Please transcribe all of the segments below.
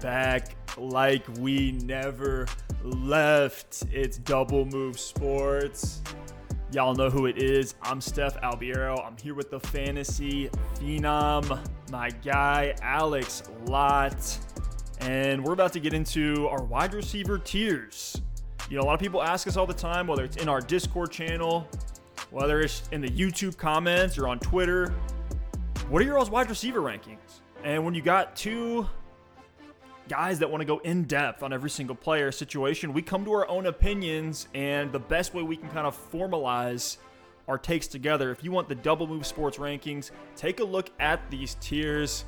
back like we never left. It's Double Move Sports. Y'all know who it is. I'm Steph Albiero. I'm here with the fantasy phenom, my guy, Alex Lott. And we're about to get into our wide receiver tiers. You know, a lot of people ask us all the time, whether it's in our Discord channel, whether it's in the YouTube comments or on Twitter, what are your all's wide receiver rankings? And when you got two guys that want to go in depth on every single player situation, we come to our own opinions, and the best way we can kind of formalize our takes together. If you want the double move sports rankings, take a look at these tiers.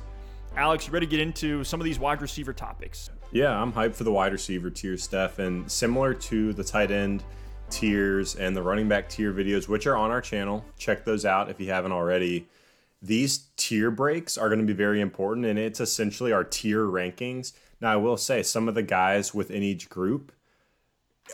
Alex, you ready to get into some of these wide receiver topics? Yeah, I'm hyped for the wide receiver tier, Steph. And similar to the tight end tiers and the running back tier videos, which are on our channel, check those out if you haven't already. These tier breaks are going to be very important, and it's essentially our tier rankings. Now, I will say some of the guys within each group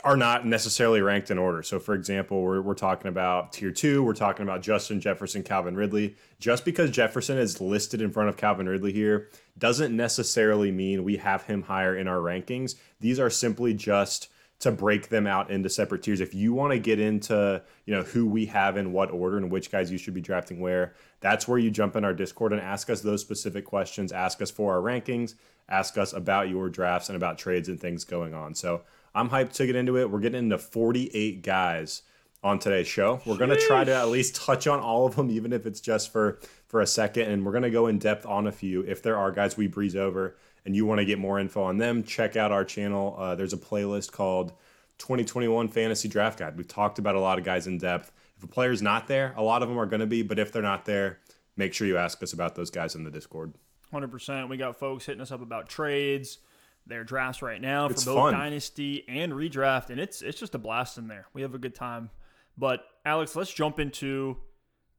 are not necessarily ranked in order. So, for example, we're, we're talking about tier two, we're talking about Justin Jefferson, Calvin Ridley. Just because Jefferson is listed in front of Calvin Ridley here doesn't necessarily mean we have him higher in our rankings. These are simply just to break them out into separate tiers. If you want to get into, you know, who we have in what order and which guys you should be drafting where, that's where you jump in our Discord and ask us those specific questions, ask us for our rankings, ask us about your drafts and about trades and things going on. So, I'm hyped to get into it. We're getting into 48 guys on today's show. We're going to try to at least touch on all of them even if it's just for for a second and we're going to go in depth on a few. If there are guys we breeze over, and you want to get more info on them, check out our channel. Uh, there's a playlist called 2021 Fantasy Draft Guide. We've talked about a lot of guys in depth. If a player's not there, a lot of them are going to be, but if they're not there, make sure you ask us about those guys in the Discord. 100%. We got folks hitting us up about trades, their drafts right now It's for both fun. dynasty and redraft, and it's it's just a blast in there. We have a good time. But Alex, let's jump into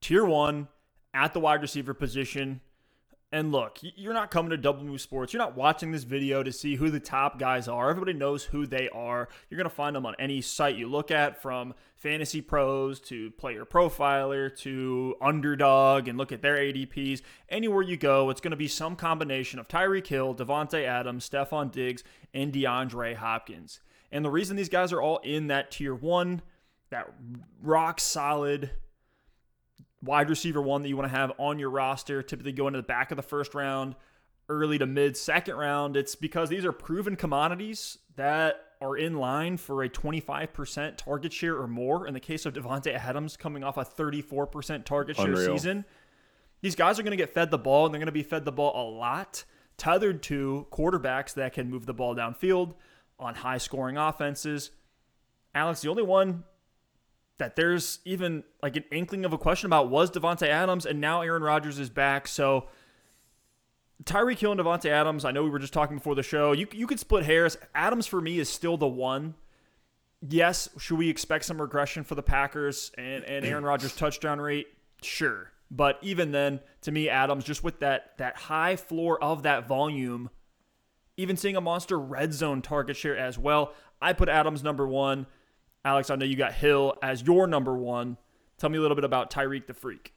tier one at the wide receiver position. And look, you're not coming to Double Move Sports. You're not watching this video to see who the top guys are. Everybody knows who they are. You're going to find them on any site you look at, from Fantasy Pros to Player Profiler to Underdog, and look at their ADPs. Anywhere you go, it's going to be some combination of Tyreek Hill, Davante Adams, Stefon Diggs, and DeAndre Hopkins. And the reason these guys are all in that tier one, that rock solid wide receiver one that you want to have on your roster, typically go into the back of the first round, early to mid second round. It's because these are proven commodities that are in line for a 25% target share or more. In the case of Davante Adams coming off a 34% target share Unreal. season, these guys are going to get fed the ball and they're going to be fed the ball a lot, tethered to quarterbacks that can move the ball downfield on high scoring offenses. Alex, the only one that there's even like an inkling of a question about was Davante Adams, and now Aaron Rodgers is back. So Tyreek Hill and Davante Adams. I know we were just talking before the show. You you could split hairs. Adams for me is still the one. Yes, should we expect some regression for the Packers and and Aaron Rodgers touchdown rate? Sure, but even then, to me, Adams just with that that high floor of that volume, even seeing a monster red zone target share as well. I put Adams number one. Alex, I know you got Hill as your number one. Tell me a little bit about Tyreek the Freak.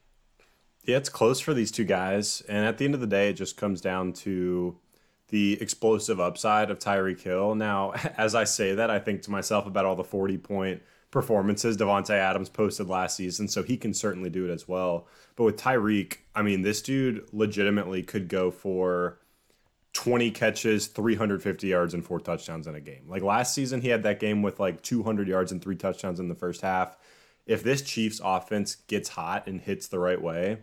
Yeah, it's close for these two guys. And at the end of the day, it just comes down to the explosive upside of Tyreek Hill. Now, as I say that, I think to myself about all the 40 point performances Davante Adams posted last season, so he can certainly do it as well. But with Tyreek, I mean, this dude legitimately could go for 20 catches, 350 yards, and four touchdowns in a game. Like last season, he had that game with like 200 yards and three touchdowns in the first half. If this Chiefs offense gets hot and hits the right way,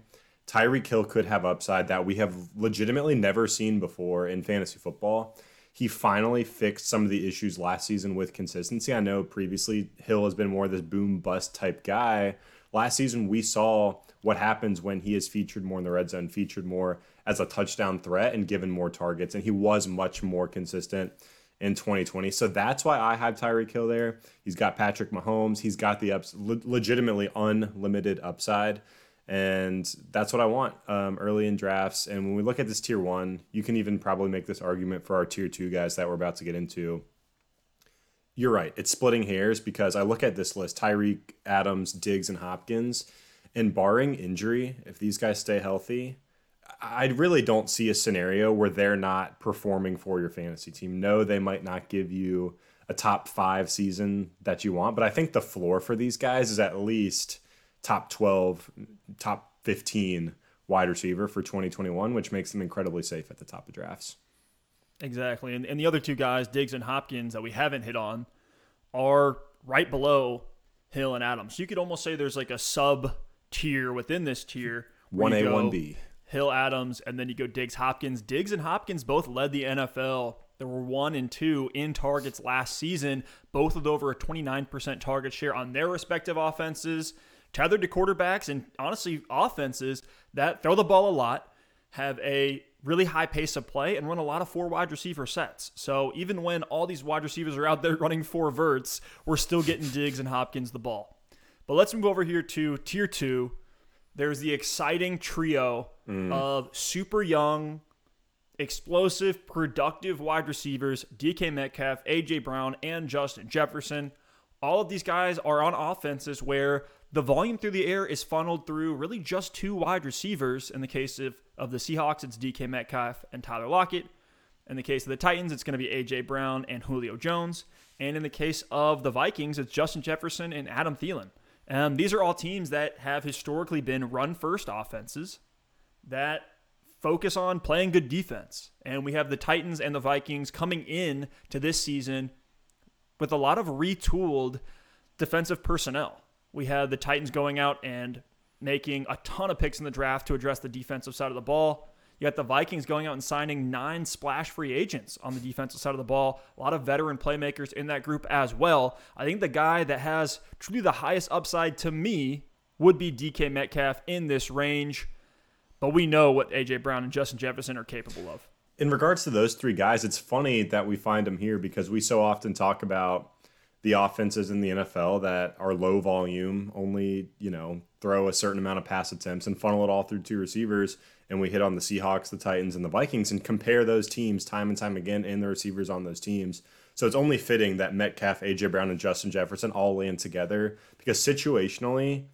Tyreek Hill could have upside that we have legitimately never seen before in fantasy football. He finally fixed some of the issues last season with consistency. I know previously Hill has been more of this boom bust type guy. Last season, we saw what happens when he is featured more in the red zone, featured more as a touchdown threat, and given more targets. And he was much more consistent in 2020. So that's why I have Tyreek Hill there. He's got Patrick Mahomes. He's got the ups, le- legitimately unlimited upside. And that's what I want um, early in drafts. And when we look at this tier one, you can even probably make this argument for our tier two guys that we're about to get into. You're right. It's splitting hairs because I look at this list Tyreek, Adams, Diggs, and Hopkins. And barring injury, if these guys stay healthy, I really don't see a scenario where they're not performing for your fantasy team. No, they might not give you a top five season that you want, but I think the floor for these guys is at least top 12, top 15 wide receiver for 2021, which makes them incredibly safe at the top of drafts. Exactly. And, and the other two guys, Diggs and Hopkins, that we haven't hit on, are right below Hill and Adams. You could almost say there's like a sub tier within this tier. 1A, 1B. Hill, Adams, and then you go Diggs, Hopkins. Diggs and Hopkins both led the NFL. There were one and two in targets last season, both with over a 29% target share on their respective offenses, tethered to quarterbacks and honestly offenses that throw the ball a lot, have a really high pace of play, and run a lot of four wide receiver sets. So even when all these wide receivers are out there running four verts, we're still getting Diggs and Hopkins the ball. But let's move over here to tier two. There's the exciting trio mm. of super young, explosive, productive wide receivers DK Metcalf, AJ Brown, and Justin Jefferson. All of these guys are on offenses where the volume through the air is funneled through really just two wide receivers. In the case of, of the Seahawks, it's DK Metcalf and Tyler Lockett. In the case of the Titans, it's going to be AJ Brown and Julio Jones. And in the case of the Vikings, it's Justin Jefferson and Adam Thielen. Um, these are all teams that have historically been run first offenses that focus on playing good defense. And we have the Titans and the Vikings coming in to this season with a lot of retooled defensive personnel. We had the Titans going out and making a ton of picks in the draft to address the defensive side of the ball. You got the Vikings going out and signing nine splash free agents on the defensive side of the ball. A lot of veteran playmakers in that group as well. I think the guy that has truly the highest upside to me would be DK Metcalf in this range. But we know what AJ Brown and Justin Jefferson are capable of. In regards to those three guys, it's funny that we find them here because we so often talk about the offenses in the NFL that are low volume, only, you know, throw a certain amount of pass attempts and funnel it all through two receivers. And we hit on the Seahawks, the Titans, and the Vikings and compare those teams time and time again and the receivers on those teams. So it's only fitting that Metcalf, AJ Brown, and Justin Jefferson all land together because situationally,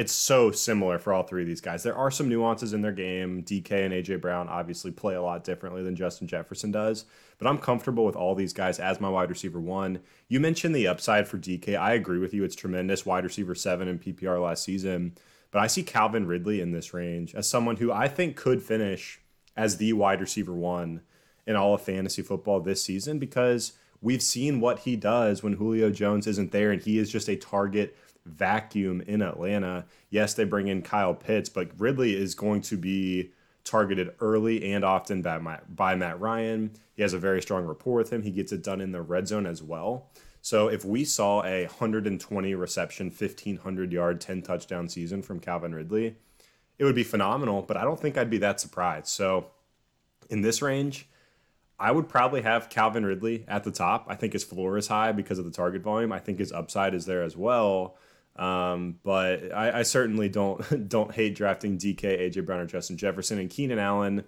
it's so similar for all three of these guys. There are some nuances in their game. DK and AJ Brown obviously play a lot differently than Justin Jefferson does, but I'm comfortable with all these guys as my wide receiver one. You mentioned the upside for DK. I agree with you. It's tremendous. Wide receiver seven in PPR last season, but I see Calvin Ridley in this range as someone who I think could finish as the wide receiver one in all of fantasy football this season because we've seen what he does when Julio Jones isn't there and he is just a target vacuum in Atlanta. Yes, they bring in Kyle Pitts, but Ridley is going to be targeted early and often by Matt, by Matt Ryan. He has a very strong rapport with him. He gets it done in the red zone as well. So if we saw a 120 reception, 1500 yard, 10 touchdown season from Calvin Ridley, it would be phenomenal, but I don't think I'd be that surprised. So in this range, I would probably have Calvin Ridley at the top. I think his floor is high because of the target volume. I think his upside is there as well. Um, but I, I, certainly don't don't hate drafting DK, AJ Brown, or Justin Jefferson and Keenan Allen.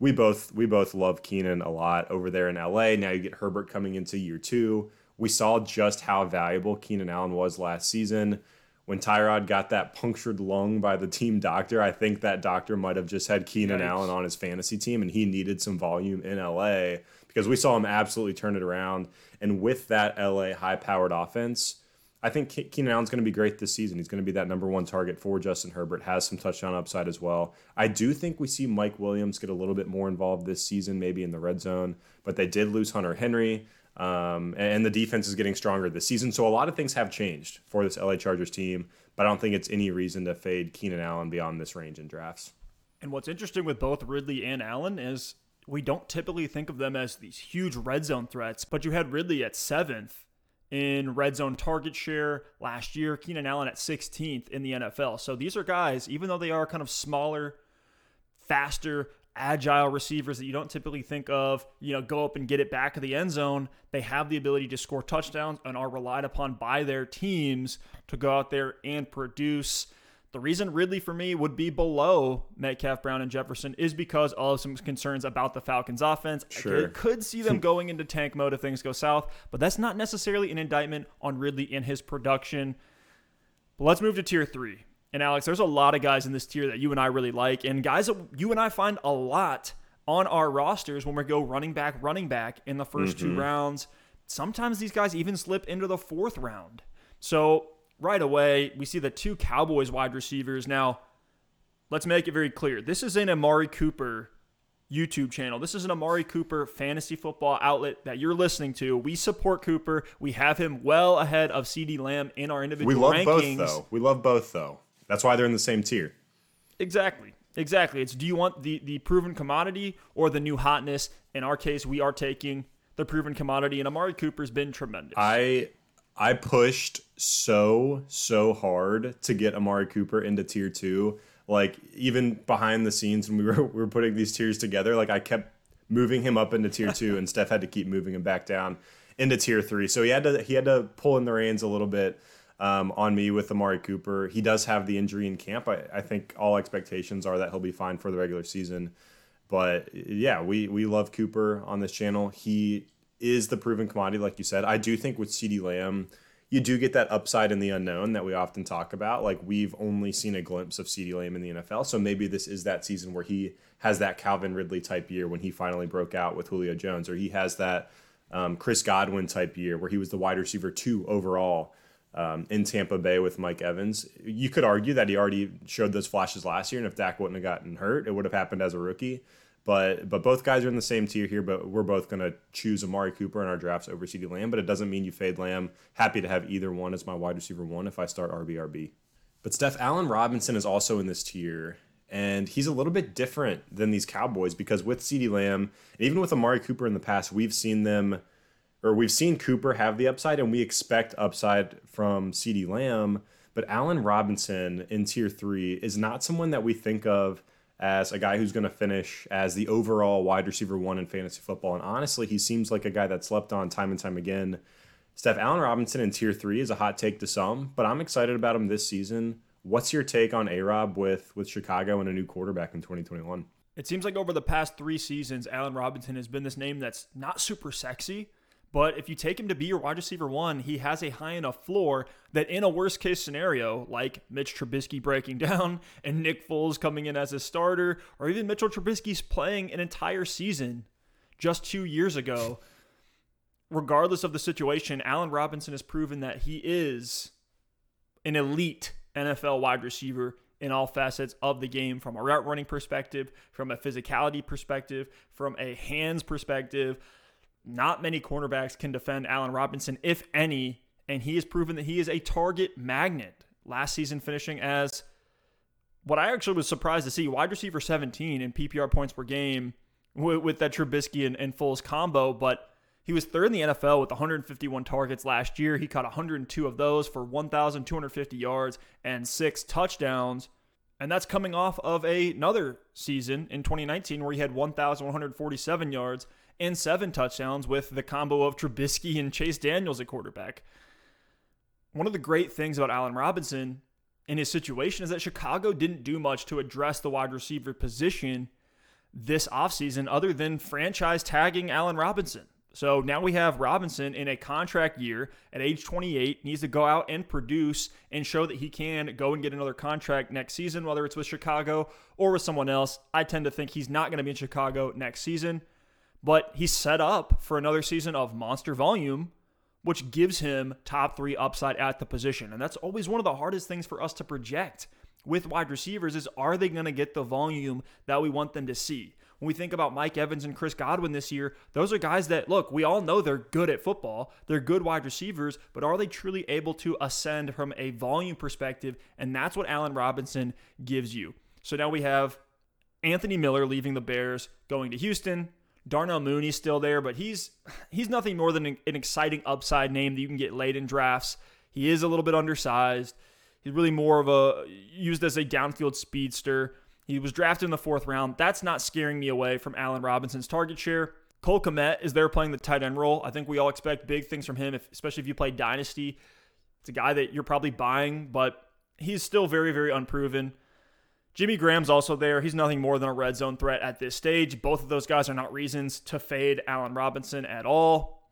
We both we both love Keenan a lot over there in LA. Now you get Herbert coming into year two. We saw just how valuable Keenan Allen was last season. When Tyrod got that punctured lung by the team doctor, I think that doctor might have just had Keenan. Allen on his fantasy team, and he needed some volume in LA because we saw him absolutely turn it around. And with that LA high powered offense, I think Keenan Allen's going to be great this season. He's going to be that number one target for Justin Herbert, has some touchdown upside as well. I do think we see Mike Williams get a little bit more involved this season, maybe in the red zone, but they did lose Hunter Henry, um, and the defense is getting stronger this season. So a lot of things have changed for this LA Chargers team, but I don't think it's any reason to fade Keenan Allen beyond this range in drafts. And what's interesting with both Ridley and Allen is we don't typically think of them as these huge red zone threats, but you had Ridley at seventh in red zone target share last year. Keenan Allen at 16th in the NFL. So these are guys, even though they are kind of smaller, faster, agile receivers that you don't typically think of, you know, go up and get it back of the end zone. They have the ability to score touchdowns and are relied upon by their teams to go out there and produce. The reason Ridley for me would be below Metcalf, Brown, and Jefferson is because of some concerns about the Falcons' offense. Sure. I could see them going into tank mode if things go south, but that's not necessarily an indictment on Ridley and his production. But let's move to tier three. And Alex, there's a lot of guys in this tier that you and I really like, and guys that you and I find a lot on our rosters when we go running back, running back in the 1st two mm-hmm. rounds. Sometimes these guys even slip into the fourth round. So right away, we see the two Cowboys wide receivers. Now, let's make it very clear. This is an Amari Cooper YouTube channel. This is an Amari Cooper fantasy football outlet that you're listening to. We support Cooper. We have him well ahead of CeeDee Lamb in our individual rankings. We love rankings. both though. We love both though. That's why they're in the same tier. Exactly. Exactly. It's do you want the the proven commodity or the new hotness? In our case, we are taking the proven commodity, and Amari Cooper's been tremendous. I I pushed so so hard to get Amari Cooper into tier two. Like even behind the scenes when we were we were putting these tiers together, like I kept moving him up into tier two, and Steph had to keep moving him back down into tier three. So he had to he had to pull in the reins a little bit um, on me with Amari Cooper. He does have the injury in camp. I, I think all expectations are that he'll be fine for the regular season. But yeah, we we love Cooper on this channel. He is the proven commodity, like you said. I do think with CeeDee Lamb, you do get that upside in the unknown that we often talk about. Like we've only seen a glimpse of CeeDee Lamb in the NFL, so maybe this is that season where he has that Calvin Ridley type year when he finally broke out with Julio Jones, or he has that um, Chris Godwin type year where he was the wide receiver two overall um, in Tampa Bay with Mike Evans. You could argue that he already showed those flashes last year, and if Dak wouldn't have gotten hurt, it would have happened as a rookie. But but both guys are in the same tier here. But we're both going to choose Amari Cooper in our drafts over CeeDee Lamb. But it doesn't mean you fade Lamb. Happy to have either one as my wide receiver one if I start RBRB. But Steph Allen Robinson is also in this tier. And he's a little bit different than these Cowboys because with CeeDee Lamb, and even with Amari Cooper in the past, we've seen them or we've seen Cooper have the upside, and we expect upside from CeeDee Lamb. But Allen Robinson in tier three is not someone that we think of as a guy who's going to finish as the overall wide receiver one in fantasy football. And honestly, he seems like a guy that slept on time and time again. Steph Allen Robinson in tier three is a hot take to some, but I'm excited about him this season. What's your take on A Rob with with Chicago and a new quarterback in 2021? It seems like over the past three seasons, Allen Robinson has been this name that's not super sexy, but if you take him to be your wide receiver one, he has a high enough floor that in a worst case scenario, like Mitch Trubisky breaking down and Nick Foles coming in as a starter, or even Mitchell Trubisky's playing an entire season just two years ago, regardless of the situation, Allen Robinson has proven that he is an elite NFL wide receiver in all facets of the game from a route running perspective, from a physicality perspective, from a hands perspective. Not many cornerbacks can defend Allen Robinson, if any, and he has proven that he is a target magnet. Last season, finishing as what I actually was surprised to see wide receiver 17 in PPR points per game with, with that Trubisky and, and Foles combo, but he was third in the NFL with 151 targets last year. He caught 102 of those for 1,250 yards and six touchdowns. And that's coming off of a, another season in 2019 where he had 1,147 yards and seven touchdowns with the combo of Trubisky and Chase Daniels at quarterback. One of the great things about Allen Robinson in his situation is that Chicago didn't do much to address the wide receiver position this offseason other than franchise tagging Allen Robinson. So now we have Robinson in a contract year at age 28, needs to go out and produce and show that he can go and get another contract next season, whether it's with Chicago or with someone else. I tend to think he's not going to be in Chicago next season, but he's set up for another season of monster volume, which gives him top three upside at the position. And that's always one of the hardest things for us to project with wide receivers is are they going to get the volume that we want them to see? When we think about Mike Evans and Chris Godwin this year, those are guys that, look, we all know they're good at football. They're good wide receivers, but are they truly able to ascend from a volume perspective? And that's what Allen Robinson gives you. So now we have Anthony Miller leaving the Bears, going to Houston. Darnell Mooney's still there, but he's he's nothing more than an, exciting upside name that you can get late in drafts. He is a little bit undersized. He's really more of a used as a downfield speedster. He was drafted in the fourth round. That's not scaring me away from Allen Robinson's target share. Cole Kmet is there playing the tight end role. I think we all expect big things from him, if, especially if you play Dynasty. It's a guy that you're probably buying, but he's still very, very unproven. Jimmy Graham's also there. He's nothing more than a red zone threat at this stage. Both of those guys are not reasons to fade Allen Robinson at all.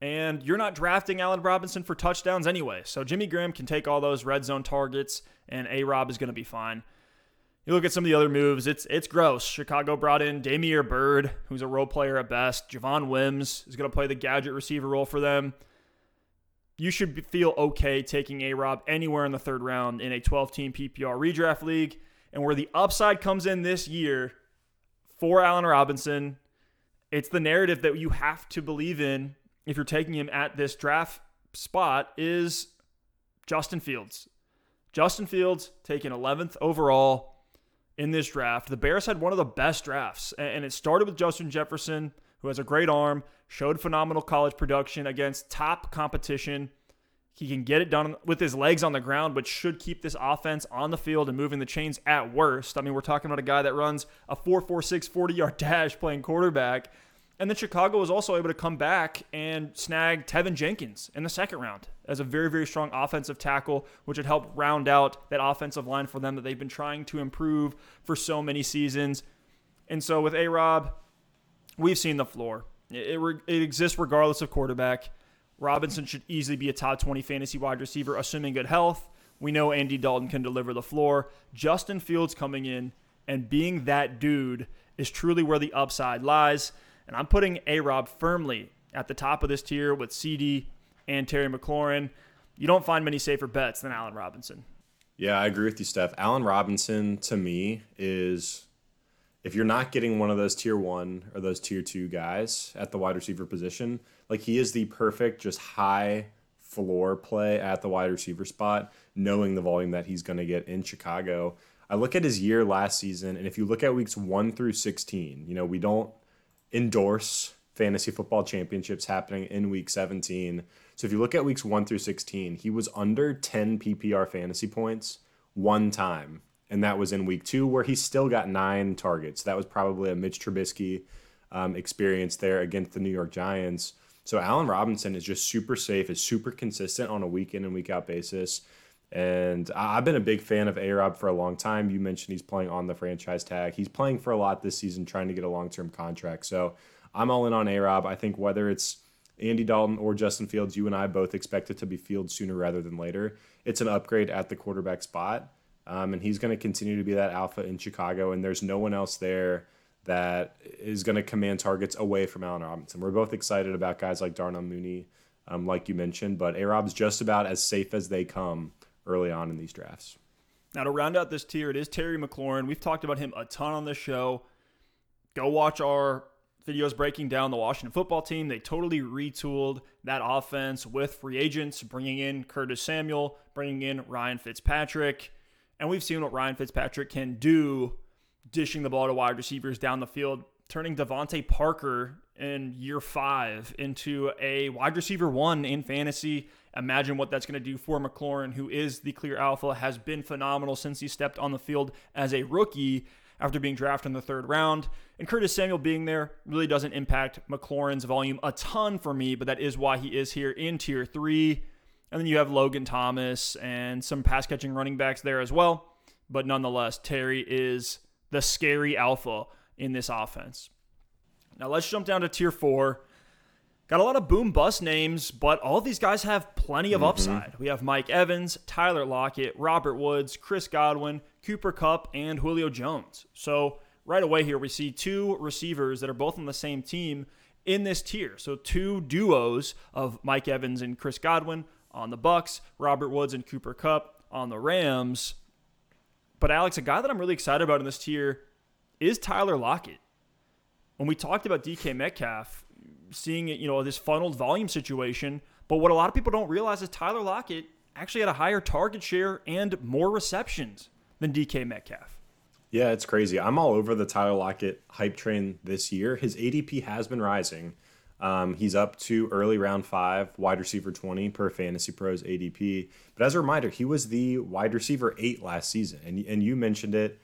And you're not drafting Allen Robinson for touchdowns anyway. So Jimmy Graham can take all those red zone targets, and A Rob is going to be fine. You look at some of the other moves, it's it's gross. Chicago brought in Damiere Byrd, who's a role player at best. Javon Wims is going to play the gadget receiver role for them. You should feel okay taking A Rob anywhere in the third round in a 12 team PPR redraft league. And where the upside comes in this year for Allen Robinson, it's the narrative that you have to believe in if you're taking him at this draft spot is Justin Fields. Justin Fields taken 11th overall in this draft. The Bears had one of the best drafts, and it started with Justin Jefferson, who has a great arm, showed phenomenal college production against top competition. He can get it done with his legs on the ground, but should keep this offense on the field and moving the chains at worst. I mean, we're talking about a guy that runs a 4.46 40 yard dash playing quarterback. And then Chicago was also able to come back and snag Teven Jenkins in the second round as a very, very strong offensive tackle, which would help round out that offensive line for them that they've been trying to improve for so many seasons. And so with A Rob, we've seen the floor. It, it, it, exists regardless of quarterback. Robinson should easily be a top 20 fantasy wide receiver, assuming good health. We know Andy Dalton can deliver the floor. Justin Fields coming in and being that dude is truly where the upside lies. And I'm putting A Rob firmly at the top of this tier with CeeDee and Terry McLaurin. You don't find many safer bets than Allen Robinson. Yeah, I agree with you, Steph. Allen Robinson to me is if you're not getting one of those tier one or those tier two guys at the wide receiver position, like he is the perfect, just high floor play at the wide receiver spot, knowing the volume that he's going to get in Chicago. I look at his year last season, and if you look at weeks one through 16, you know, we don't endorse fantasy football championships happening in week 17. So if you look at weeks 1 through 16, he was under 10 PPR fantasy points one time. And that was in week two, where he still got nine targets. That was probably a Mitch Trubisky um, experience there against the New York Giants. So Allen Robinson is just super safe, is super consistent on a week in and week out basis. And I've been a big fan of A Rob for a long time. You mentioned he's playing on the franchise tag. He's playing for a lot this season, trying to get a long term contract. So I'm all in on A Rob. I think whether it's Andy Dalton or Justin Fields, you and I both expect it to be Fields sooner rather than later. It's an upgrade at the quarterback spot. Um, and he's going to continue to be that alpha in Chicago. And there's no one else there that is going to command targets away from Allen Robinson. We're both excited about guys like Darnell Mooney, um, like you mentioned, but A Rob's just about as safe as they come early on in these drafts. Now, to round out this tier, it is Terry McLaurin. We've talked about him a ton on this show. Go watch our videos breaking down the Washington football team. They totally retooled that offense with free agents, bringing in Curtis Samuel, bringing in Ryan Fitzpatrick. And we've seen what Ryan Fitzpatrick can do dishing the ball to wide receivers down the field, turning DeVante Parker in year five into a wide receiver one in fantasy Imagine what that's going to do for McLaurin, who is the clear alpha, has been phenomenal since he stepped on the field as a rookie after being drafted in the third round. And Curtis Samuel being there really doesn't impact McLaurin's volume a ton for me, but that is why he is here in tier three. And then you have Logan Thomas and some pass catching running backs there as well. But nonetheless, Terry is the scary alpha in this offense. Now let's jump down to tier four. Got a lot of boom bust names, but all these guys have plenty of mm-hmm. upside. We have Mike Evans, Tyler Lockett, Robert Woods, Chris Godwin, Cooper Kupp, and Julio Jones. So right away here we see two receivers that are both on the same team in this tier. So two duos of Mike Evans and Chris Godwin on the Bucs, Robert Woods and Cooper Kupp on the Rams. But Alex, a guy that I'm really excited about in this tier is Tyler Lockett. When we talked about DK Metcalf, seeing you know, this funneled volume situation. But what a lot of people don't realize is Tyler Lockett actually had a higher target share and more receptions than DK Metcalf. Yeah, it's crazy. I'm all over the Tyler Lockett hype train this year. His ADP has been rising. Um, he's up to early round five, wide receiver 20 per Fantasy Pros ADP. But as a reminder, he was the wide receiver eight last season. And, and you mentioned it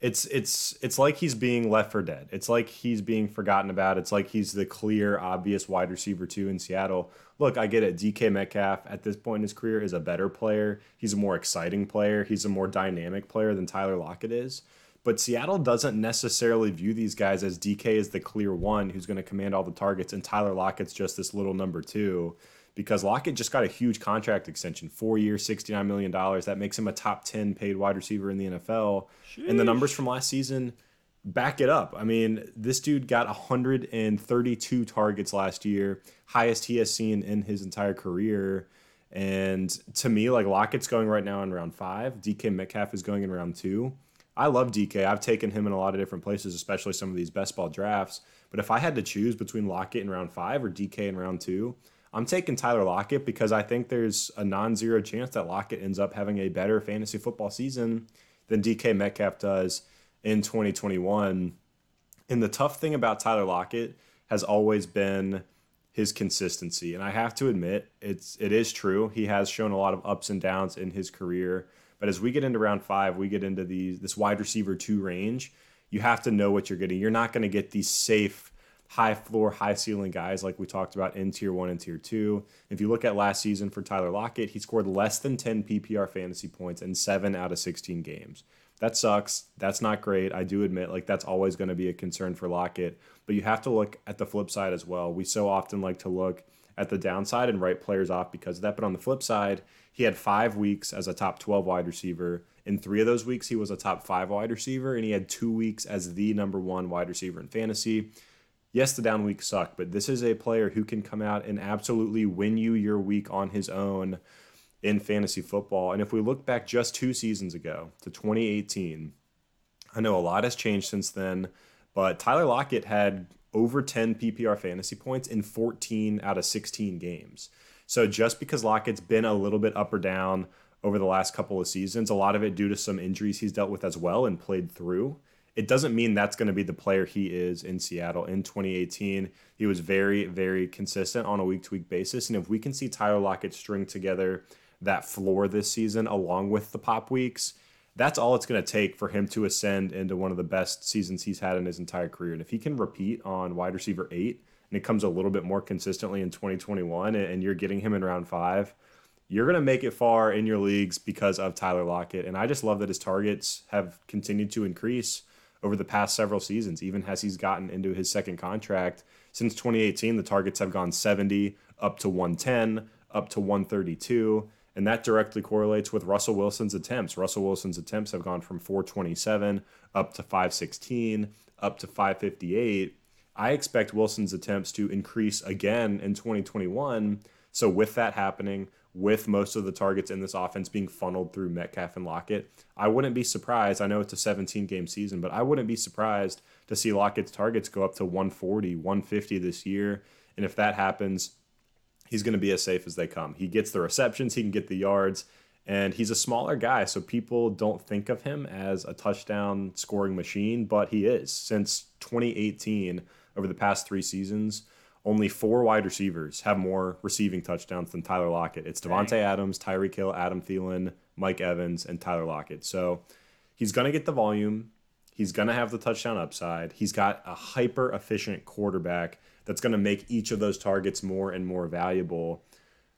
it's it's it's like he's being left for dead. It's like he's being forgotten about. It's like he's the clear, obvious wide receiver two in Seattle. Look, I get it. DK Metcalf at this point in his career is a better player. He's a more exciting player. He's a more dynamic player than Tyler Lockett is. But Seattle doesn't necessarily view these guys as DK is the clear one who's going to command all the targets, and Tyler Lockett's just this little number two because Lockett just got a huge contract extension, four years, $69 million. That makes him a top 10 paid wide receiver in the NFL. Sheesh. And the numbers from last season back it up. I mean, this dude got 132 targets last year, highest he has seen in his entire career. And to me, like Lockett's going right now in round five. DK Metcalf is going in round two. I love DK. I've taken him in a lot of different places, especially some of these best ball drafts. But if I had to choose between Lockett in round five or DK in round two, I'm taking Tyler Lockett because I think there's a non zero chance that Lockett ends up having a better fantasy football season than DK Metcalf does in 2021. And the tough thing about Tyler Lockett has always been his consistency. And I have to admit, it's it is true. He has shown a lot of ups and downs in his career. But as we get into round five, we get into these this wide receiver two range. You have to know what you're getting. You're not going to get these safe high floor, high ceiling guys like we talked about in tier one and tier two. If you look at last season for Tyler Lockett, he scored less than 10 PPR fantasy points in seven out of 16 games. That sucks. That's not great. I do admit, like, that's always going to be a concern for Lockett. But you have to look at the flip side as well. We so often like to look at the downside and write players off because of that. But on the flip side, he had five weeks as a top 12 wide receiver. In three of those weeks, he was a top five wide receiver, and he had two weeks as the number one wide receiver in fantasy yes, the down week sucked, but this is a player who can come out and absolutely win you your week on his own in fantasy football. And if we look back just two seasons ago to 2018, I know a lot has changed since then, but Tyler Lockett had over 10 PPR fantasy points in 14 out of 16 games. So just because Lockett's been a little bit up or down over the last couple of seasons, a lot of it due to some injuries he's dealt with as well and played through it doesn't mean that's going to be the player he is in Seattle in 2018. He was very, very consistent on a week to week basis. And if we can see Tyler Lockett string together that floor this season along with the pop weeks, that's all it's going to take for him to ascend into one of the best seasons he's had in his entire career. And if he can repeat on wide receiver eight and it comes a little bit more consistently in 2021 and you're getting him in round five, you're going to make it far in your leagues because of Tyler Lockett. And I just love that his targets have continued to increase over the past several seasons, even as he's gotten into his second contract. Since 2018, the targets have gone 70 up to 110, up to 132, and that directly correlates with Russell Wilson's attempts. Russell Wilson's attempts have gone from 427 up to 516, up to 558. I expect Wilson's attempts to increase again in 2021. So, with that happening, with most of the targets in this offense being funneled through Metcalf and Lockett. I wouldn't be surprised. I know it's a 17 game season, but I wouldn't be surprised to see Lockett's targets go up to 140, 150 this year. And if that happens, he's going to be as safe as they come. He gets the receptions, he can get the yards, and he's a smaller guy, so people don't think of him as a touchdown scoring machine, but he is. Since 2018, over the past three seasons, only four wide receivers have more receiving touchdowns than Tyler Lockett. It's Davante Adams, Tyreek Hill, Adam Thielen, Mike Evans, and Tyler Lockett. So he's going to get the volume. He's going to have the touchdown upside. He's got a hyper efficient quarterback that's going to make each of those targets more and more valuable.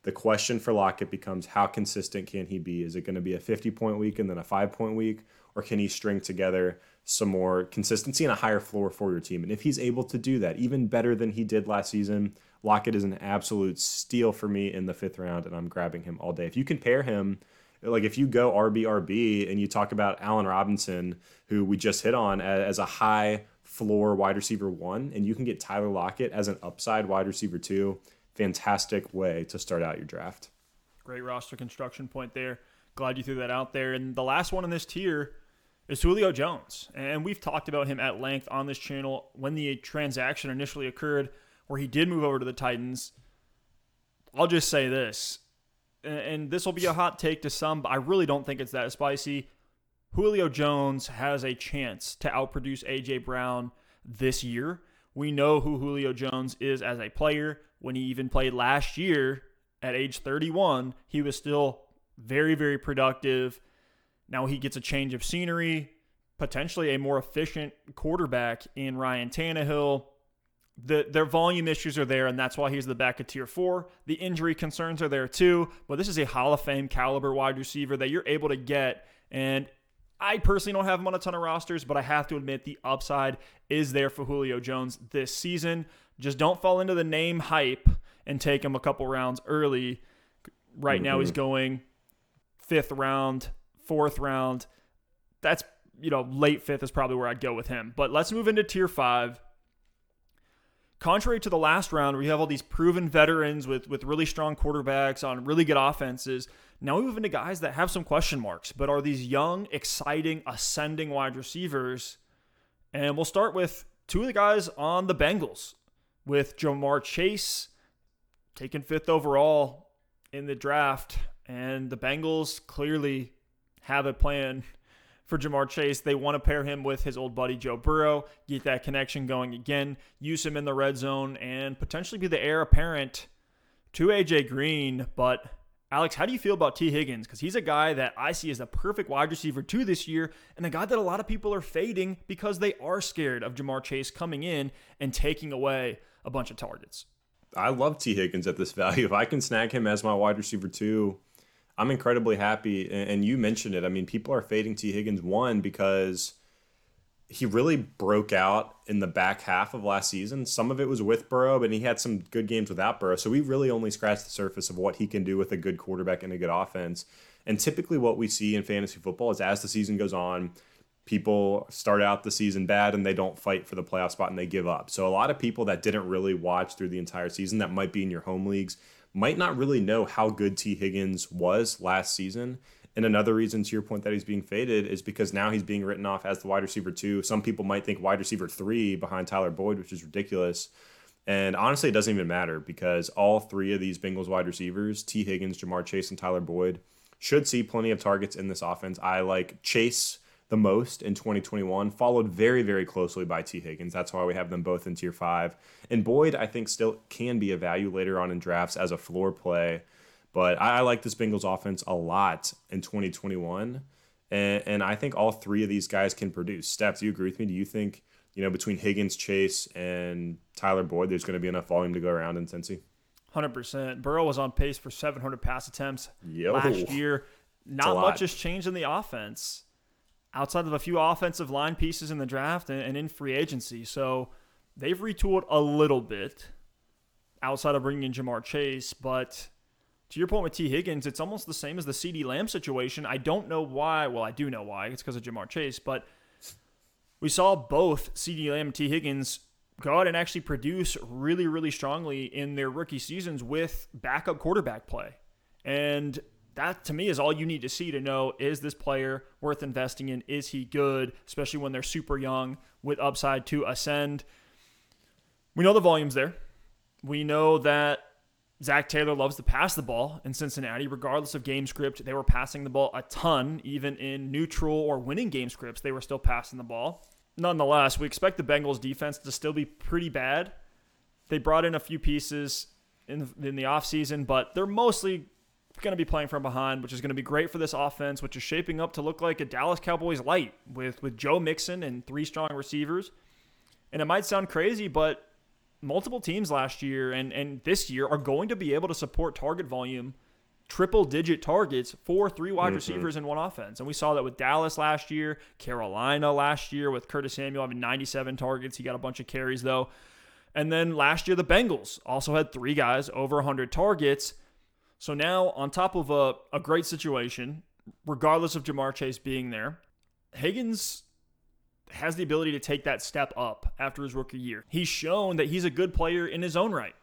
The question for Lockett becomes how consistent can he be? Is it going to be a 50 point week and then a five point week? Or can he string together some more consistency and a higher floor for your team. And if he's able to do that, even better than he did last season, Lockett is an absolute steal for me in the fifth round, and I'm grabbing him all day. If you compare him, like if you go RBRB and you talk about Allen Robinson, who we just hit on as a high floor wide receiver one, and you can get Tyler Lockett as an upside wide receiver two, fantastic way to start out your draft. Great roster construction point there. Glad you threw that out there. And the last one in this tier is Julio Jones. And we've talked about him at length on this channel when the transaction initially occurred, where he did move over to the Titans. I'll just say this, and this will be a hot take to some, but I really don't think it's that spicy. Julio Jones has a chance to outproduce A.J. Brown this year. We know who Julio Jones is as a player. When he even played last year at age 31, he was still very, very productive now he gets a change of scenery, potentially a more efficient quarterback in Ryan Tannehill. The, their volume issues are there, and that's why he's the back of tier four. The injury concerns are there too, but this is a Hall of Fame caliber wide receiver that you're able to get. And I personally don't have him on a ton of rosters, but I have to admit the upside is there for Julio Jones this season. Just don't fall into the name hype and take him a couple rounds early. Right mm-hmm. now he's going fifth round, fourth round. That's you know late fifth is probably where I'd go with him. But let's move into tier five. Contrary to the last round, where you have all these proven veterans with with really strong quarterbacks on really good offenses. Now we move into guys that have some question marks, but are these young, exciting, ascending wide receivers. And we'll start with two of the guys on the Bengals, with Ja'Marr Chase taken fifth overall in the draft. And the Bengals clearly have a plan for Ja'Marr Chase. They want to pair him with his old buddy Joe Burrow, get that connection going again, use him in the red zone, and potentially be the heir apparent to AJ Green. But Alex, how do you feel about Tee Higgins? Because he's a guy that I see as the perfect wide receiver two this year, and a guy that a lot of people are fading because they are scared of Ja'Marr Chase coming in and taking away a bunch of targets. I love Tee Higgins at this value. If I can snag him as my wide receiver two, I'm incredibly happy. And you mentioned it. I mean, people are fading Tee Higgins one because he really broke out in the back half of last season. Some of it was with Burrow, but he had some good games without Burrow. So we really only scratched the surface of what he can do with a good quarterback and a good offense. And typically, what we see in fantasy football is as the season goes on, people start out the season bad and they don't fight for the playoff spot and they give up. So a lot of people that didn't really watch through the entire season that might be in your home leagues might not really know how good Tee Higgins was last season and another reason to your point that he's being faded is because now he's being written off as the wide receiver two. Some people might think wide receiver three behind Tyler Boyd, which is ridiculous. And honestly, it doesn't even matter because all three of these Bengals wide receivers, Tee Higgins, Ja'Marr Chase, and Tyler Boyd, should see plenty of targets in this offense. I like Chase the most in 2021, followed very, very closely by Tee Higgins. That's why we have them both in tier five. And Boyd, I think, still can be a value later on in drafts as a floor play. But I, I like this Bengals offense a lot in 2021. And, and I think all three of these guys can produce. Steph, do you agree with me? Do you think, you know, between Higgins, Chase, and Tyler Boyd, there's going to be enough volume to go around in Cincy? 100%. Burrow was on pace for 700 pass attempts Yo, last year. Not much has changed in the offense outside of a few offensive line pieces in the draft and, and in free agency. So they've retooled a little bit outside of bringing in Ja'Marr Chase, but to your point with Tee Higgins, it's almost the same as the CeeDee Lamb situation. I don't know why. Well, I do know why. It's because of Ja'Marr Chase, but we saw both CeeDee Lamb and Tee Higgins go out and actually produce really, really strongly in their rookie seasons with backup quarterback play. And that to me is all you need to see to know is this player worth investing in? Is he good, especially when they're super young with upside to ascend? We know the volume's there. We know that Zac Taylor loves to pass the ball in Cincinnati, regardless of game script. They were passing the ball a ton, even in neutral or winning game scripts. They were still passing the ball. Nonetheless, we expect the Bengals defense to still be pretty bad. They brought in a few pieces in the, in the offseason, but they're mostly going to be playing from behind, which is going to be great for this offense, which is shaping up to look like a Dallas Cowboys light with, with Joe Mixon and three strong receivers. And it might sound crazy, but multiple teams last year and, and this year are going to be able to support target volume, triple digit targets for three wide mm-hmm. receivers in one offense. And we saw that with Dallas last year, Carolina last year with Curtis Samuel having 97 targets. He got a bunch of carries though. And then last year, the Bengals also had three guys over 100 targets. So now, on top of a, a great situation, regardless of Ja'Marr Chase being there, Higgins has the ability to take that step up after his rookie year. He's shown that he's a good player in his own right.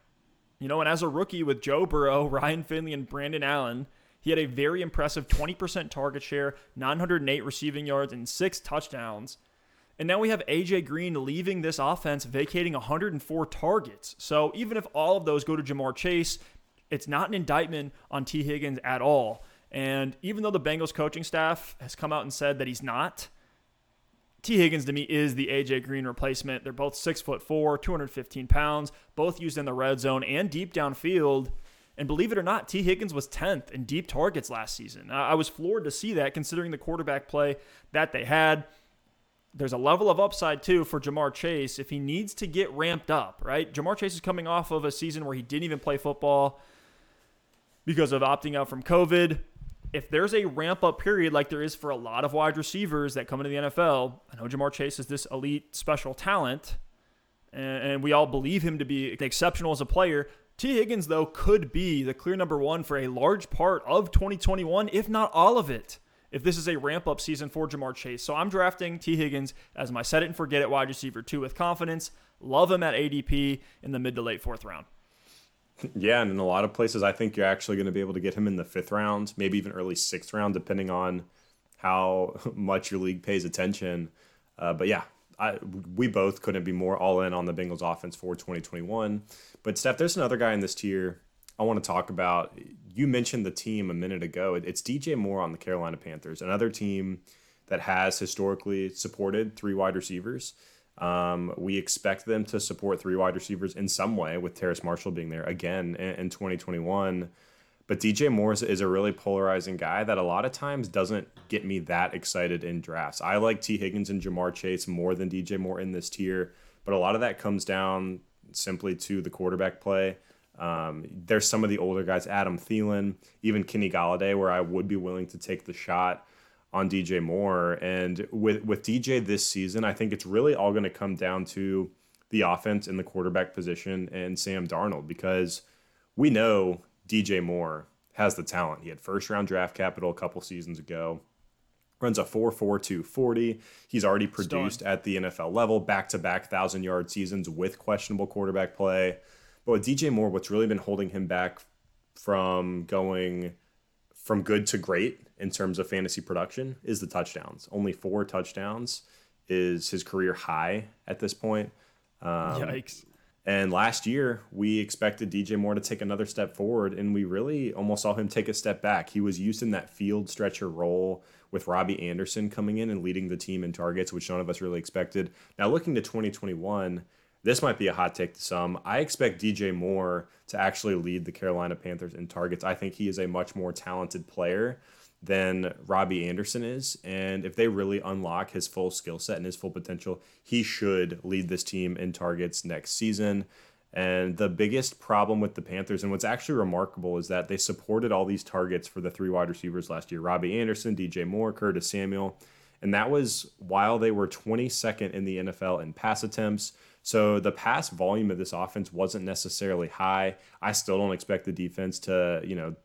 You know, and as a rookie with Joe Burrow, Ryan Finley, and Brandon Allen, he had a very impressive 20% target share, 908 receiving yards, and six touchdowns. And now we have AJ Green leaving this offense, vacating 104 targets. So even if all of those go to Ja'Marr Chase, it's not an indictment on Tee Higgins at all. And even though the Bengals coaching staff has come out and said that he's not, Tee Higgins to me is the AJ Green replacement. They're both six foot four, 215 pounds, both used in the red zone and deep downfield. And believe it or not, Tee Higgins was 10th in deep targets last season. I was floored to see that considering the quarterback play that they had. There's a level of upside too for Ja'Marr Chase if he needs to get ramped up, right? Ja'Marr Chase is coming off of a season where he didn't even play football because of opting out from COVID if there's a ramp up period like there is for a lot of wide receivers that come into the NFL, I know Ja'Marr Chase is this elite special talent, and, we all believe him to be exceptional as a player. Tee Higgins, though, could be the clear number one for a large part of 2021, if not all of it, if this is a ramp up season for Ja'Marr Chase. So I'm drafting Tee Higgins as my set it and forget it wide receiver two with confidence. Love him at ADP in the mid to late fourth round. Yeah, and in a lot of places, I think you're actually going to be able to get him in the fifth round, maybe even early sixth round, depending on how much your league pays attention. Uh, but yeah, I, we both couldn't be more all in on the Bengals offense for 2021. But Steph, there's another guy in this tier I want to talk about. You mentioned the team a minute ago. It's DJ Moore on the Carolina Panthers, another team that has historically supported three wide receivers. Um, we expect them to support three wide receivers in some way, with Terrace Marshall being there again in, in 2021. But DJ Moore is a really polarizing guy that a lot of times doesn't get me that excited in drafts. I like Tee Higgins and Ja'Marr Chase more than DJ Moore in this tier, but a lot of that comes down simply to the quarterback play. Um, there's some of the older guys, Adam Thielen, even Kenny Golladay, where I would be willing to take the shot on DJ Moore. And with with DJ this season, I think it's really all going to come down to the offense and the quarterback position and Sam Darnold because we know DJ Moore has the talent. He had first round draft capital a couple seasons ago. Runs a 4.42 40. He's already produced at the NFL level, back to back thousand yard seasons with questionable quarterback play. But with DJ Moore, what's really been holding him back from going from good to great in terms of fantasy production is the touchdowns. Only four touchdowns is his career high at this point. Um, Yikes. And last year, we expected DJ Moore to take another step forward, and we really almost saw him take a step back. He was used in that field stretcher role with Robbie Anderson coming in and leading the team in targets, which none of us really expected. Now, looking to 2021, this might be a hot take to some. I expect DJ Moore to actually lead the Carolina Panthers in targets. I think he is a much more talented player than Robbie Anderson is. And if they really unlock his full skill set and his full potential, he should lead this team in targets next season. And the biggest problem with the Panthers, and what's actually remarkable, is that they supported all these targets for the three wide receivers last year Robbie Anderson, DJ Moore, Curtis Samuel. And that was while they were 22nd in the NFL in pass attempts. So the pass volume of this offense wasn't necessarily high. I still don't expect the defense to, you know,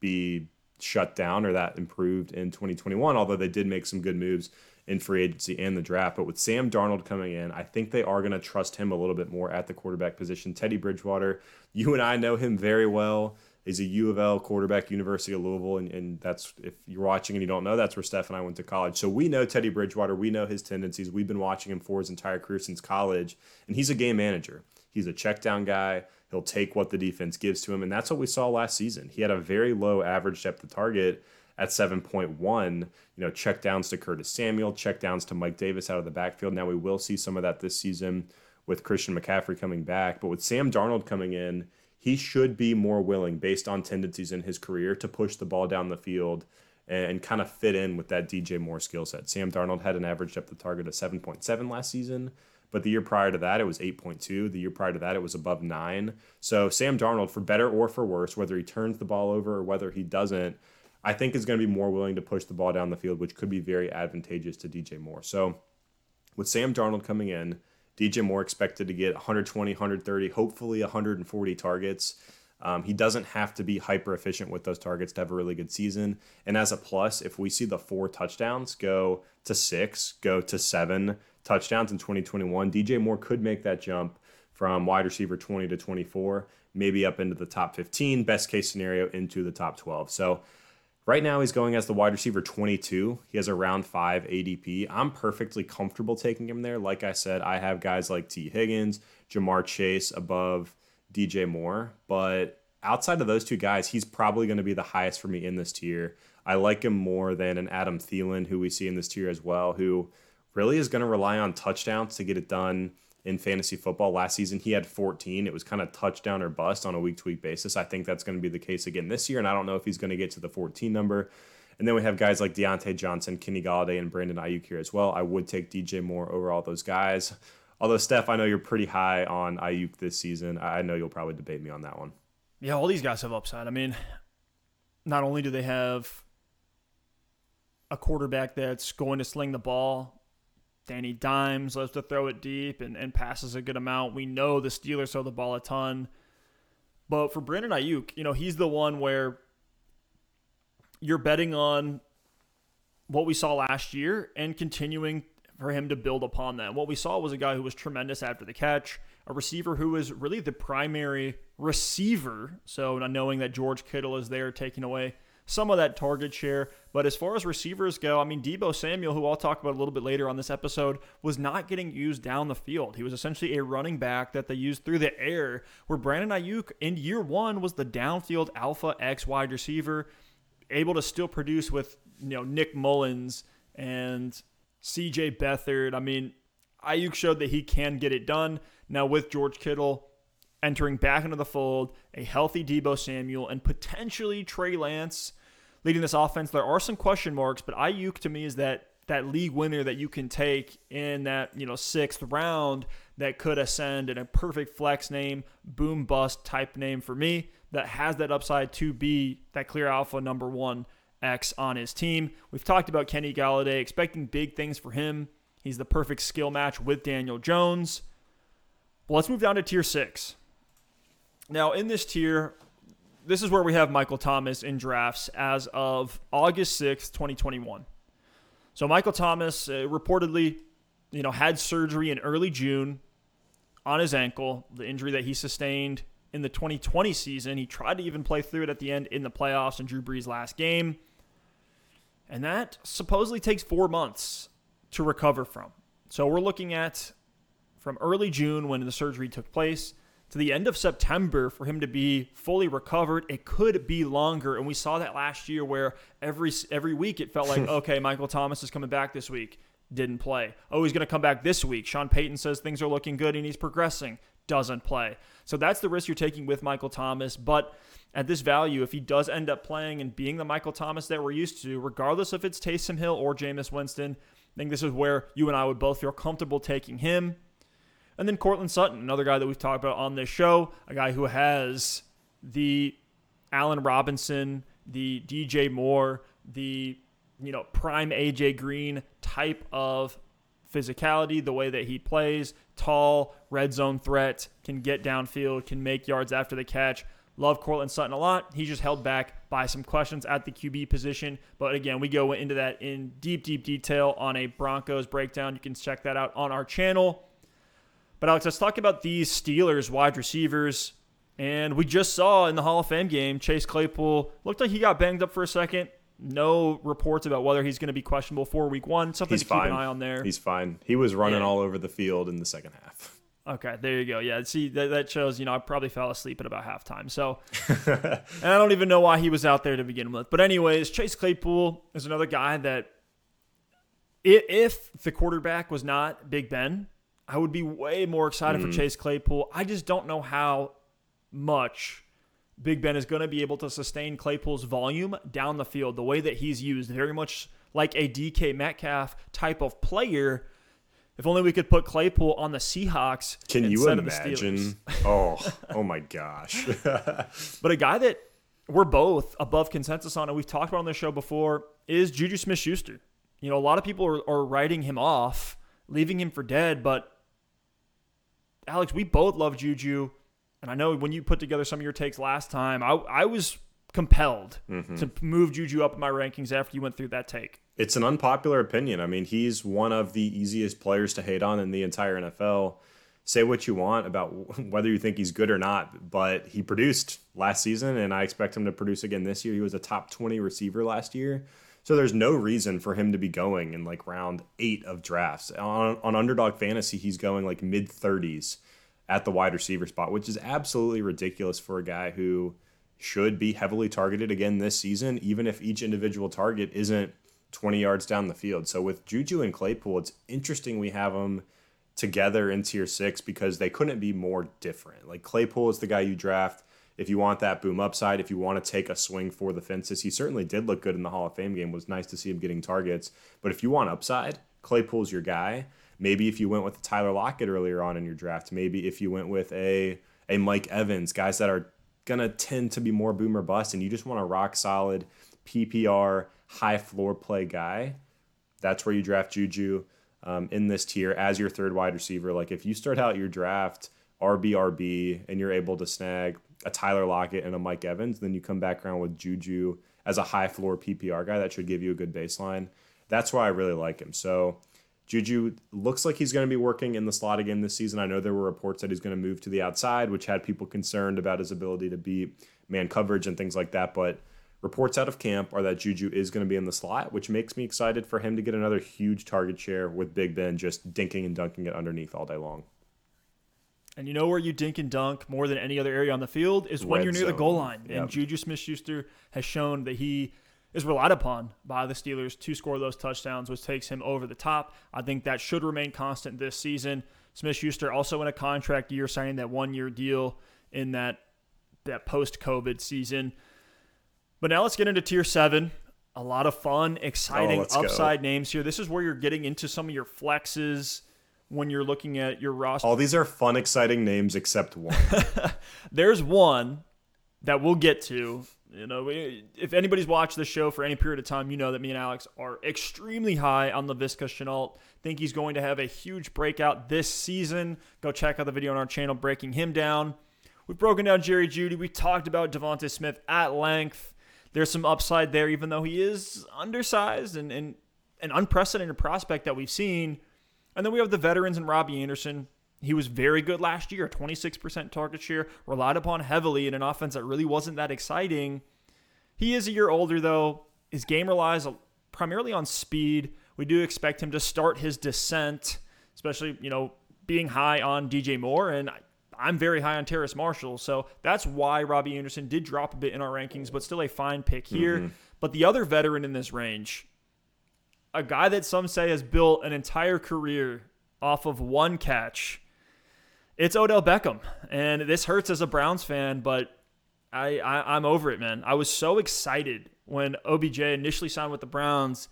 be shut down or that improved in 2021, although they did make some good moves in free agency and the draft. But with Sam Darnold coming in, I think they are going to trust him a little bit more at the quarterback position. Teddy Bridgewater, you and I know him very well. He's a U of L quarterback, University of Louisville, and, and that's if you're watching and you don't know, that's where Steph and I went to college. So we know Teddy Bridgewater, we know his tendencies. We've been watching him for his entire career since college, and he's a game manager. He's a check down guy. He'll take what the defense gives to him. And that's what we saw last season. He had a very low average depth of target at 7.1. You know, check downs to Curtis Samuel, check downs to Mike Davis out of the backfield. Now we will see some of that this season with Christian McCaffrey coming back. But with Sam Darnold coming in, he should be more willing, based on tendencies in his career, to push the ball down the field and kind of fit in with that DJ Moore skill set. Sam Darnold had an average depth of target of 7.7 last season. But the year prior to that, it was 8.2. The year prior to that, it was above nine. So Sam Darnold, for better or for worse, whether he turns the ball over or whether he doesn't, I think is going to be more willing to push the ball down the field, which could be very advantageous to DJ Moore. So with Sam Darnold coming in, DJ Moore expected to get 120, 130, hopefully 140 targets. Um, he doesn't have to be hyper efficient with those targets to have a really good season. And as a plus, if we see the four touchdowns go to six, go to seven, touchdowns in 2021. DJ Moore could make that jump from wide receiver 20 to 24, maybe up into the top 15, best case scenario into the top 12. So right now he's going as the wide receiver 22. He has a round 5 ADP. I'm perfectly comfortable taking him there. Like I said, I have guys like Tee Higgins, Ja'Marr Chase above DJ Moore, but outside of those two guys, he's probably going to be the highest for me in this tier. I like him more than an Adam Thielen, who we see in this tier as well, who really is going to rely on touchdowns to get it done in fantasy football. Last season, he had 14. It was kind of touchdown or bust on a week to week basis. I think that's going to be the case again this year, and I don't know if he's going to get to the 14 number. And then we have guys like Diontae Johnson, Kenny Golladay, and Brandon Aiyuk here as well. I would take DJ Moore over all those guys. Although, Steph, I know you're pretty high on Aiyuk this season. I know you'll probably debate me on that one. Yeah, all these guys have upside. I mean, not only do they have a quarterback that's going to sling the ball. Danny Dimes loves to throw it deep and, and passes a good amount. We know the Steelers throw the ball a ton. But for Brandon Aiyuk, you know, he's the one where you're betting on what we saw last year and continuing for him to build upon that. What we saw was a guy who was tremendous after the catch, a receiver who was really the primary receiver. So not knowing that George Kittle is there taking away some of that target share. But as far as receivers go, I mean, Deebo Samuel, who I'll talk about a little bit later on this episode, was not getting used down the field. He was essentially a running back that they used through the air, where Brandon Aiyuk in year one was the downfield alpha X wide receiver, able to still produce with, you know, Nick Mullens and CJ Beathard. I mean, Aiyuk showed that he can get it done. Now with George Kittle entering back into the fold, a healthy Deebo Samuel, and potentially Trey Lance leading this offense, there are some question marks, but Aiyuk to me is that that league winner that you can take in that you know sixth round that could ascend in a perfect flex name, boom bust type name for me that has that upside to be that clear alpha number one X on his team. We've talked about Kenny Golladay, expecting big things for him. He's the perfect skill match with Daniel Jones. Well, let's move down to tier six. Now, in this tier, this is where we have Michael Thomas in drafts as of August 6th, 2021. So Michael Thomas uh, reportedly, you know, had surgery in early June on his ankle, the injury that he sustained in the 2020 season. He tried to even play through it at the end in the playoffs in Drew Brees' last game. And that supposedly takes four months to recover from. So we're looking at from early June when the surgery took place to the end of September for him to be fully recovered. It could be longer, and we saw that last year where every every week it felt like okay, Michael Thomas is coming back this week, didn't play. Oh, he's going to come back this week. Sean Payton says things are looking good and he's progressing, doesn't play. So that's the risk you're taking with Michael Thomas, but at this value, if he does end up playing and being the Michael Thomas that we're used to, regardless if it's Taysom Hill or Jameis Winston, I think this is where you and I would both feel comfortable taking him. And then Courtland Sutton, another guy that we've talked about on this show, a guy who has the Allen Robinson, the DJ Moore, the you know prime AJ Green type of physicality, the way that he plays, tall, red zone threat, can get downfield, can make yards after the catch. Love Courtland Sutton a lot. He's just held back by some questions at the QB position. But again, we go into that in deep, deep detail on a Broncos breakdown. You can check that out on our channel. But Alex, let's talk about these Steelers wide receivers. And we just saw in the Hall of Fame game, Chase Claypool looked like he got banged up for a second. No reports about whether he's going to be questionable for week one. Something he's to keep fine. an eye on there. He's fine. He was running yeah. all over the field in the second half. Okay, there you go. Yeah, see that, that shows. You know, I probably fell asleep at about halftime. So, and I don't even know why he was out there to begin with. But anyways, Chase Claypool is another guy that, if the quarterback was not Big Ben, I would be way more excited mm. for Chase Claypool. I just don't know how much Big Ben is going to be able to sustain Claypool's volume down the field, the way that he's used, very much like a DK Metcalf type of player. If only we could put Claypool on the Seahawks. Can you imagine? oh, oh my gosh! but a guy that we're both above consensus on, and we've talked about on the show before, is Juju Smith-Schuster. You know, a lot of people are, are writing him off, leaving him for dead, but Alex, we both love Juju. And I know when you put together some of your takes last time, I, I was compelled mm-hmm. to move Juju up in my rankings after you went through that take. It's an unpopular opinion. I mean, he's one of the easiest players to hate on in the entire NFL. Say what you want about whether you think he's good or not, but he produced last season, and I expect him to produce again this year. He was a top 20 receiver last year. So there's no reason for him to be going in like round eight of drafts. On, on underdog fantasy, he's going like mid 30s at the wide receiver spot, which is absolutely ridiculous for a guy who should be heavily targeted again this season, even if each individual target isn't 20 yards down the field. So with Juju and Claypool, it's interesting we have them together in tier six because they couldn't be more different. Like Claypool is the guy you draft if you want that boom upside, if you want to take a swing for the fences, he certainly did look good in the Hall of Fame game. It was nice to see him getting targets. But if you want upside, Claypool's your guy. Maybe if you went with Tyler Lockett earlier on in your draft, maybe if you went with a a Mike Evans, guys that are gonna tend to be more boomer bust, and you just want a rock solid PPR high floor play guy, that's where you draft Juju um, in this tier as your third wide receiver. Like if you start out your draft RBRB and you're able to snag a Tyler Lockett and a Mike Evans, then you come back around with Juju as a high floor PPR guy. That should give you a good baseline. That's why I really like him. So Juju looks like he's going to be working in the slot again this season. I know there were reports that he's going to move to the outside, which had people concerned about his ability to beat man coverage and things like that. But reports out of camp are that Juju is going to be in the slot, which makes me excited for him to get another huge target share with Big Ben just dinking and dunking it underneath all day long. And you know where you dink and dunk more than any other area on the field is when Red you're near the goal line. Yep. And Juju Smith Schuster has shown that he is relied upon by the Steelers to score those touchdowns, which takes him over the top. I think that should remain constant this season. Smith Schuster also in a contract year, signing that one year deal in that that post COVID season. But now let's get into tier seven. A lot of fun, exciting Oh, let's go. upside names here. This is where you're getting into some of your flexes when you're looking at your roster. All these are fun, exciting names except one. there's one that we'll get to. You know, if anybody's watched the show for any period of time, you know that me and Alex are extremely high on Laviska Shenault. Think he's going to have a huge breakout this season. Go check out the video on our channel breaking him down. We've broken down Jerry Jeudy. We talked about DeVonta Smith at length. There's some upside there, even though he is undersized and, and an unprecedented prospect that we've seen. And then we have the veterans and Robbie Anderson. He was very good last year, 26% target share, relied upon heavily in an offense that really wasn't that exciting. He is a year older, though. His game relies primarily on speed. We do expect him to start his descent, especially, you know, being high on DJ Moore. And I'm very high on Terrace Marshall. So that's why Robbie Anderson did drop a bit in our rankings, but still a fine pick here. Mm-hmm. But the other veteran in this range, a guy that some say has built an entire career off of one catch. It's Odell Beckham, and this hurts as a Browns fan, but I, I I'm over it, man. I was so excited when OBJ initially signed with the Browns,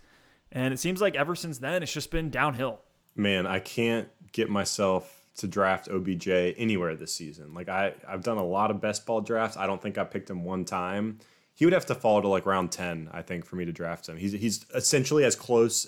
and it seems like ever since then it's just been downhill. Man, I can't get myself to draft OBJ anywhere this season. Like I, I've done a lot of best ball drafts. I don't think I picked him one time. He would have to fall to like round ten, I think, for me to draft him. He's he's essentially as close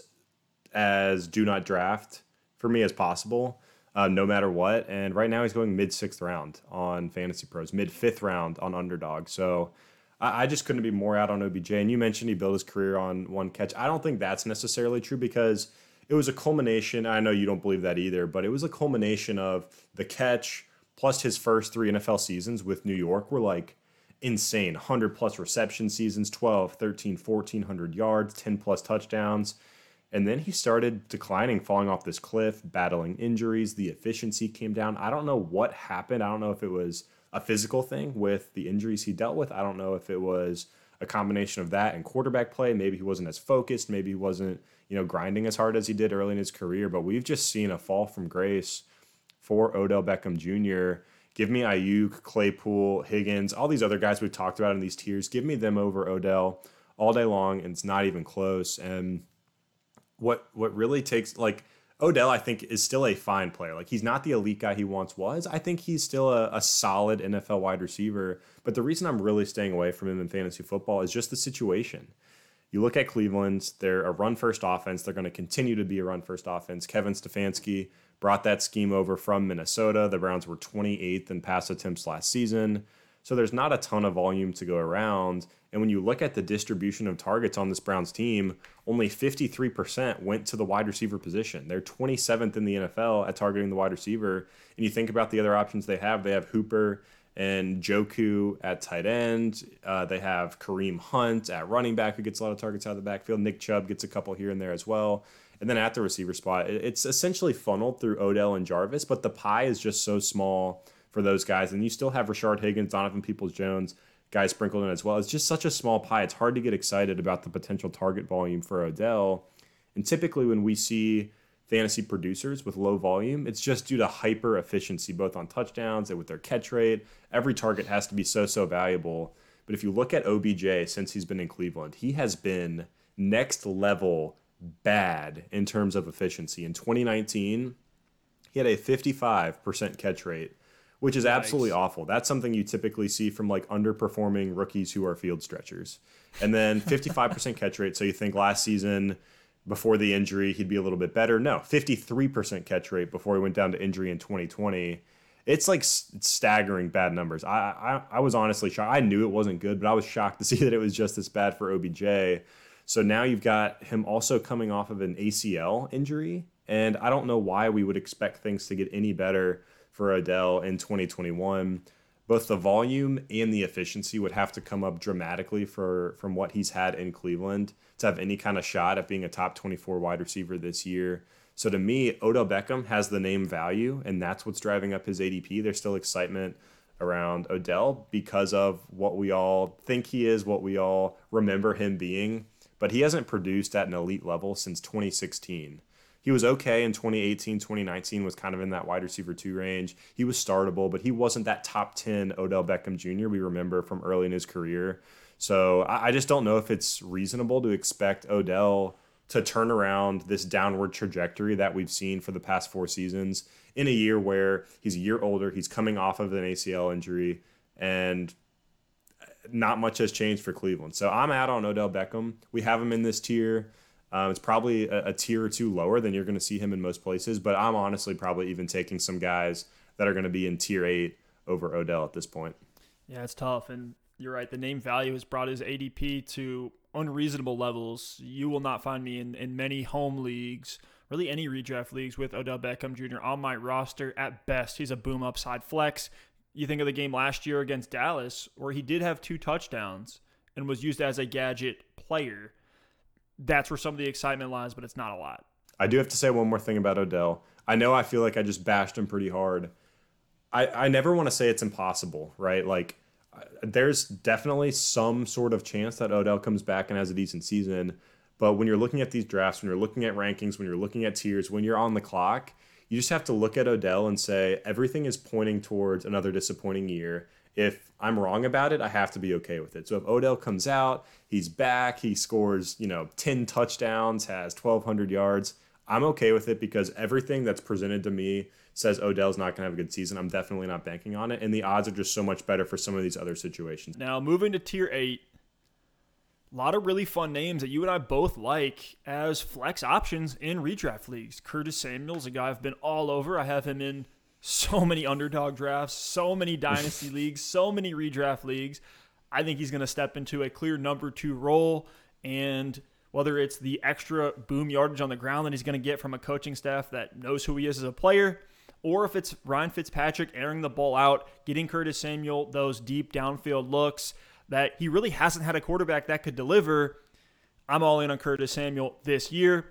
as do not draft for me as possible, uh, no matter what. And right now he's going mid sixth round on Fantasy Pros, mid fifth round on Underdog. So I, I just couldn't be more out on OBJ. And you mentioned he built his career on one catch. I don't think that's necessarily true because it was a culmination. I know you don't believe that either, but it was a culmination of the catch plus his first three NFL seasons with New York were like insane. 100 plus reception seasons 12 13 1400 yards 10 plus touchdowns. And then he started declining falling off this cliff battling injuries. The efficiency came down. I don't know what happened. I don't know if it was a physical thing with the injuries he dealt with. I don't know if it was a combination of that and quarterback play. Maybe he wasn't as focused. Maybe he wasn't you know grinding as hard as he did early in his career but we've just seen a fall from grace for Odell Beckham Jr. Give me Aiyuk, Claypool, Higgins, all these other guys we've talked about in these tiers. Give me them over Odell all day long, and it's not even close. And what what really takes like Odell, I think, is still a fine player. Like he's not the elite guy he once was. I think he's still a, a solid NFL wide receiver. But the reason I'm really staying away from him in fantasy football is just the situation. You look at Cleveland, they're a run first offense. They're going to continue to be a run first offense. Kevin Stefanski brought that scheme over from Minnesota. The Browns were 28th in pass attempts last season. So there's not a ton of volume to go around. And when you look at the distribution of targets on this Browns team, only 53% went to the wide receiver position. They're 27th in the NFL at targeting the wide receiver. And you think about the other options they have, they have Hooper and Njoku at tight end. Uh, they have Kareem Hunt at running back, who gets a lot of targets out of the backfield. Nick Chubb gets a couple here and there as well. And then at the receiver spot, it's essentially funneled through Odell and Jarvis, but the pie is just so small for those guys. And you still have Rashard Higgins, Donovan Peoples Jones, guys sprinkled in as well. It's just such a small pie. It's hard to get excited about the potential target volume for Odell. And typically, when we see fantasy producers with low volume, it's just due to hyper efficiency, both on touchdowns and with their catch rate. Every target has to be so, so valuable. But if you look at OBJ since he's been in Cleveland, he has been next level bad in terms of efficiency. In 2019, he had a 55% catch rate, which is absolutely awful. That's something you typically see from like underperforming rookies who are field stretchers. And then 55% catch rate. So you think last season before the injury he'd be a little bit better? No, 53% catch rate before he went down to injury in 2020. It's like staggering bad numbers. I, I I was honestly shocked. I knew it wasn't good, but I was shocked to see that it was just as bad for OBJ. So now you've got him also coming off of an ACL injury, and I don't know why we would expect things to get any better for Odell in 2021. Both the volume and the efficiency would have to come up dramatically for from what he's had in Cleveland to have any kind of shot at being a top 24 wide receiver this year. So to me, Odell Beckham has the name value, and that's what's driving up his ADP. There's still excitement around Odell because of what we all think he is, what we all remember him being but he hasn't produced at an elite level since 2016. He was okay in 2018, 2019 was kind of in that wide receiver two range. He was startable, but he wasn't that top 10 Odell Beckham Jr. we remember from early in his career. So I just don't know if it's reasonable to expect Odell to turn around this downward trajectory that we've seen for the past four seasons in a year where he's a year older, he's coming off of an ACL injury, and not much has changed for Cleveland. So I'm out on Odell Beckham. We have him in this tier. Um, it's probably a, a, tier or two lower than you're going to see him in most places, but I'm honestly probably even taking some guys that are going to be in tier eight over Odell at this point. Yeah, it's tough. And you're right. The name value has brought his ADP to unreasonable levels. You will not find me in, in many home leagues, really any redraft leagues with Odell Beckham Jr. on my roster. At best, he's a boom upside flex. You think of the game last year against Dallas, where he did have two touchdowns and was used as a gadget player. That's where some of the excitement lies, but it's not a lot. I do have to say one more thing about Odell. I know I feel like I just bashed him pretty hard. I, I never want to say it's impossible, right? Like, uh, there's definitely some sort of chance that Odell comes back and has a decent season. But when you're looking at these drafts, when you're looking at rankings, when you're looking at tiers, when you're on the clock, you just have to look at Odell and say everything is pointing towards another disappointing year. If I'm wrong about it, I have to be okay with it. So if Odell comes out, he's back, he scores, you know, 10 touchdowns, has 1200 yards, I'm okay with it because everything that's presented to me says Odell's not going to have a good season. I'm definitely not banking on it and the odds are just so much better for some of these other situations. Now, moving to tier 8, a lot of really fun names that you and I both like as flex options in redraft leagues. Curtis Samuel's a guy I've been all over. I have him in so many underdog drafts, so many dynasty leagues, so many redraft leagues. I think he's going to step into a clear number two role. And whether it's the extra boom yardage on the ground that he's going to get from a coaching staff that knows who he is as a player, or if it's Ryan Fitzpatrick airing the ball out, getting Curtis Samuel those deep downfield looks that he really hasn't had a quarterback that could deliver. I'm all in on Curtis Samuel this year.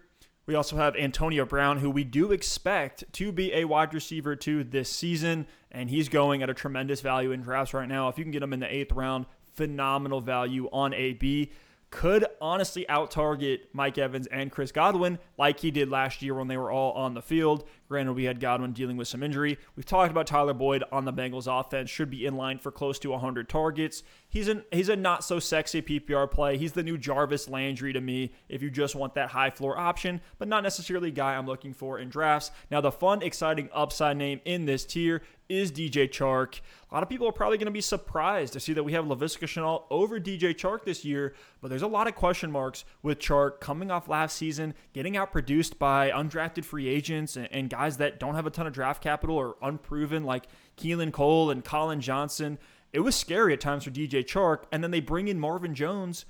We also have Antonio Brown, who we do expect to be a wide receiver to this season, and he's going at a tremendous value in drafts right now. If you can get him in the eighth round, phenomenal value on AB could honestly out target Mike Evans and Chris Godwin like he did last year when they were all on the field. Granted, we had Godwin dealing with some injury. We've talked about Tyler Boyd on the Bengals offense, should be in line for close to 100 targets. He's an he's a not so sexy PPR play. He's the new Jarvis Landry to me if you just want that high floor option, but not necessarily a guy I'm looking for in drafts. Now, the fun, exciting upside name in this tier is DJ Chark. A lot of people are probably going to be surprised to see that we have Laviska Shenault over DJ Chark this year, but there's a lot of question marks with Chark coming off last season, getting outproduced by undrafted free agents and, and guys that don't have a ton of draft capital or unproven like Keelan Cole and Collin Johnson. It was scary at times for DJ Chark, and then they bring in Marvin Jones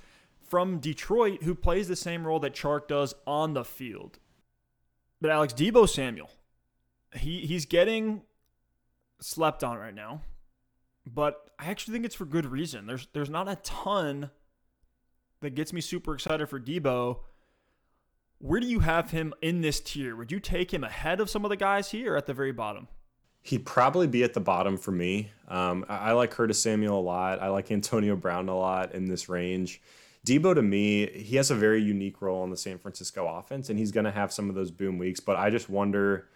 from Detroit who plays the same role that Chark does on the field. But Alex Deebo Samuel, he he's getting slept on right now, but I actually think it's for good reason. There's there's not a ton that gets me super excited for Deebo. Where do you have him in this tier? Would you take him ahead of some of the guys here at the very bottom? He'd probably be at the bottom for me. Um, I, I like Curtis Samuel a lot. I like Antonio Brown a lot in this range. Deebo to me, he has a very unique role in the San Francisco offense, and he's going to have some of those boom weeks. But I just wonder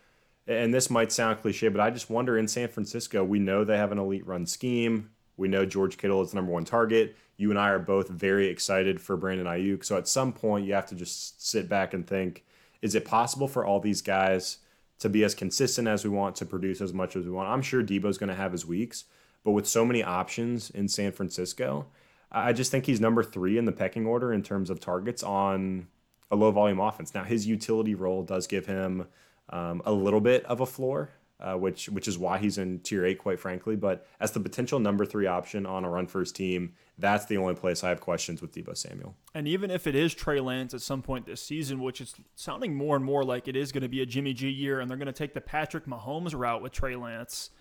and this might sound cliche, but I just wonder in San Francisco, we know they have an elite run scheme. We know George Kittle is the number one target. You and I are both very excited for Brandon Aiyuk. So at some point, you have to just sit back and think is it possible for all these guys to be as consistent as we want, to produce as much as we want. I'm sure Deebo's going to have his weeks, but with so many options in San Francisco, I just think he's number three in the pecking order in terms of targets on a low volume offense. Now, his utility role does give him um, a little bit of a floor, uh, which which is why he's in tier eight, quite frankly. But as the potential number three option on a run first team, that's the only place I have questions with Deebo Samuel. And even if it is Trey Lance at some point this season, which is sounding more and more like it is going to be a Jimmy G year, and they're going to take the Patrick Mahomes route with Trey Lance,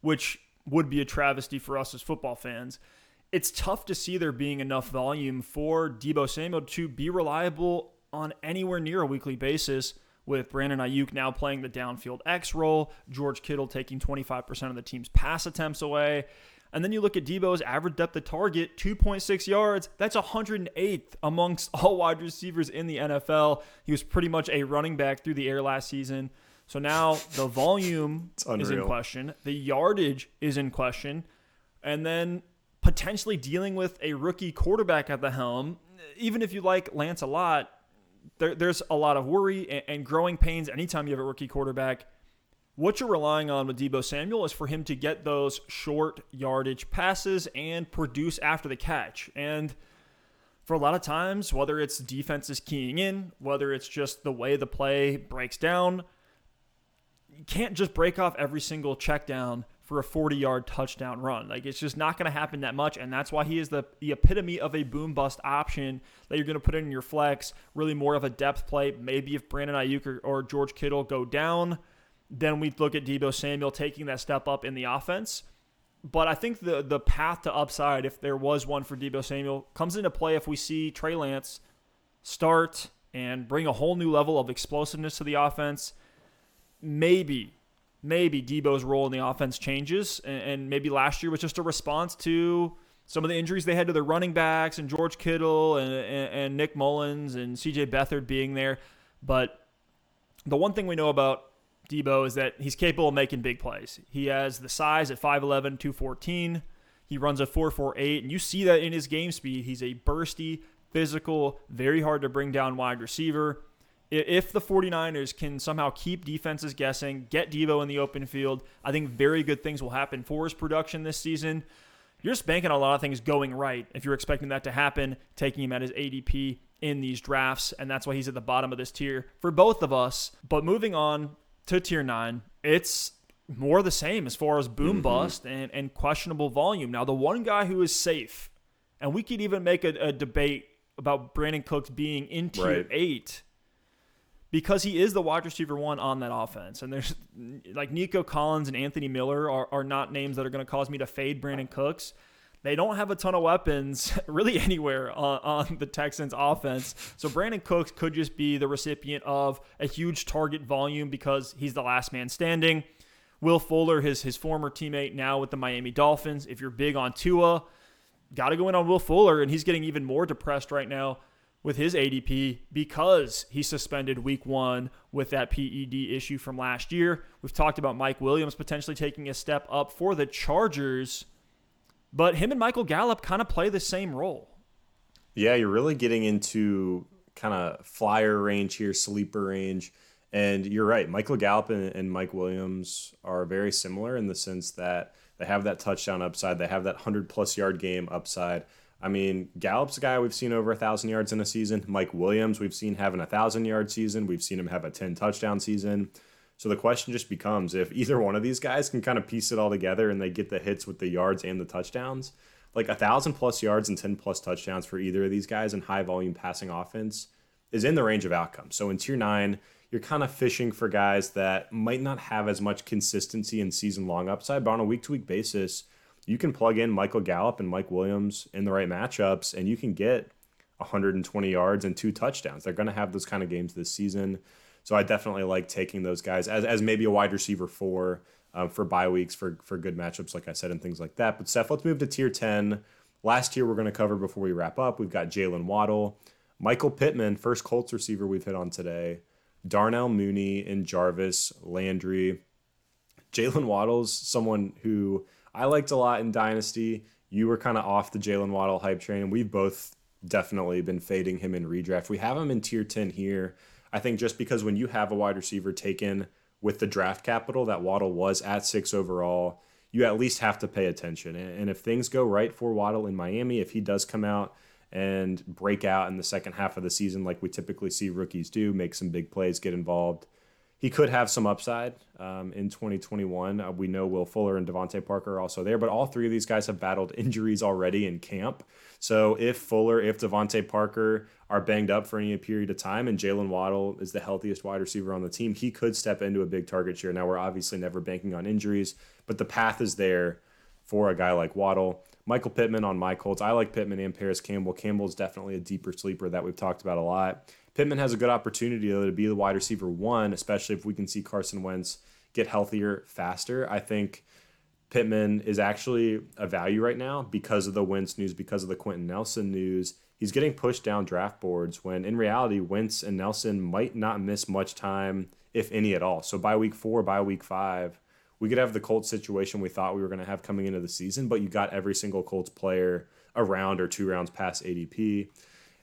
which would be a travesty for us as football fans. It's tough to see there being enough volume for Deebo Samuel to be reliable on anywhere near a weekly basis with Brandon Aiyuk now playing the downfield X role, George Kittle taking 25% of the team's pass attempts away. And then you look at Deebo's average depth of target, 2.6 yards. That's 108th amongst all wide receivers in the NFL. He was pretty much a running back through the air last season. So now the volume is in question, the yardage is in question, and then potentially dealing with a rookie quarterback at the helm. Even if you like Lance a lot, there, there's a lot of worry and, and growing pains anytime you have a rookie quarterback. What you're relying on with Deebo Samuel is for him to get those short yardage passes and produce after the catch. And for a lot of times, whether it's defenses keying in, whether it's just the way the play breaks down, you can't just break off every single check down for a 40 yard touchdown run. Like it's just not going to happen that much. And that's why he is the, the epitome of a boom bust option that you're going to put in your flex, really more of a depth play. Maybe if Brandon Aiyuk or, or George Kittle go down, then we look at Deebo Samuel taking that step up in the offense. But I think the the path to upside, if there was one for Deebo Samuel, comes into play if we see Trey Lance start and bring a whole new level of explosiveness to the offense. Maybe maybe Deebo's role in the offense changes, and, and maybe last year was just a response to some of the injuries they had to their running backs and George Kittle and, and, and Nick Mullens and CJ Beathard being there. But the one thing we know about Debo is that he's capable of making big plays. He has the size at 5'11, 214. He runs a 4'4'8, and you see that in his game speed. He's a bursty, physical, very hard to bring down wide receiver if the 49ers can somehow keep defenses guessing, get Deebo in the open field, I think very good things will happen for his production this season. You're just banking on a lot of things going right if you're expecting that to happen, taking him at his ADP in these drafts, and that's why he's at the bottom of this tier for both of us. But moving on to tier nine, it's more the same as far as boom mm-hmm. bust and, and questionable volume. Now, the one guy who is safe, and we could even make a, a debate about Brandin Cooks being in tier right. eight because he is the wide receiver one on that offense. And there's like Nico Collins and Anthony Miller are, are not names that are going to cause me to fade Brandin Cooks. They don't have a ton of weapons really anywhere on, on, the Texans offense. So Brandin Cooks could just be the recipient of a huge target volume because he's the last man standing. Will Fuller, his his former teammate now with the Miami Dolphins. If you're big on Tua, got to go in on Will Fuller, and he's getting even more depressed right now with his ADP because he suspended week one with that PED issue from last year. We've talked about Mike Williams potentially taking a step up for the Chargers, but him and Michael Gallup kind of play the same role. Yeah, you're really getting into kind of flyer range here, sleeper range. And you're right, Michael Gallup and, Mike Williams are very similar in the sense that they have that touchdown upside, they have that 100 plus yard game upside I mean, Gallup's a guy we've seen over a thousand yards in a season. Mike Williams, we've seen having a thousand yard season. We've seen him have a 10 touchdown season. So the question just becomes if either one of these guys can kind of piece it all together and they get the hits with the yards and the touchdowns, like a thousand plus yards and 10 plus touchdowns for either of these guys in high volume passing offense is in the range of outcomes. So in tier nine, you're kind of fishing for guys that might not have as much consistency and season long upside, but on a week to week basis, you can plug in Michael Gallup and Mike Williams in the right matchups, and you can get 120 yards and two touchdowns. They're going to have those kind of games this season. So I definitely like taking those guys as, as maybe a wide receiver for um, for bye weeks for for good matchups, like I said, and things like that. But Steph, let's move to tier 10. Last year we're going to cover before we wrap up. We've got Jalen Waddle, Michael Pittman, first Colts receiver we've hit on today, Darnell Mooney, and Jarvis Landry. Jalen Waddle's someone who I liked a lot in Dynasty. You were kind of off the Jalen Waddle hype train, we've both definitely been fading him in redraft. We have him in tier 10 here. I think just because when you have a wide receiver taken with the draft capital that Waddle was at six overall, you at least have to pay attention. And if things go right for Waddle in Miami, if he does come out and break out in the second half of the season like we typically see rookies do, make some big plays, get involved, he could have some upside um, in 2021. Uh, we know Will Fuller and DeVante Parker are also there, but all three of these guys have battled injuries already in camp. So if Fuller, if DeVante Parker are banged up for any period of time, and Jalen Waddle is the healthiest wide receiver on the team, he could step into a big target share. Now we're obviously never banking on injuries, but the path is there for a guy like Waddle. Michael Pittman on my Colts. I like Pittman and Parris Campbell. Campbell is definitely a deeper sleeper that we've talked about a lot. Pittman has a good opportunity though to be the wide receiver one, especially if we can see Carson Wentz get healthier faster. I think Pittman is actually a value right now because of the Wentz news, because of the Quenton Nelson news. He's getting pushed down draft boards when in reality, Wentz and Nelson might not miss much time, if any at all. So by week four, by week five, we could have the Colts situation we thought we were going to have coming into the season, but you got every single Colts player a round or two rounds past ADP.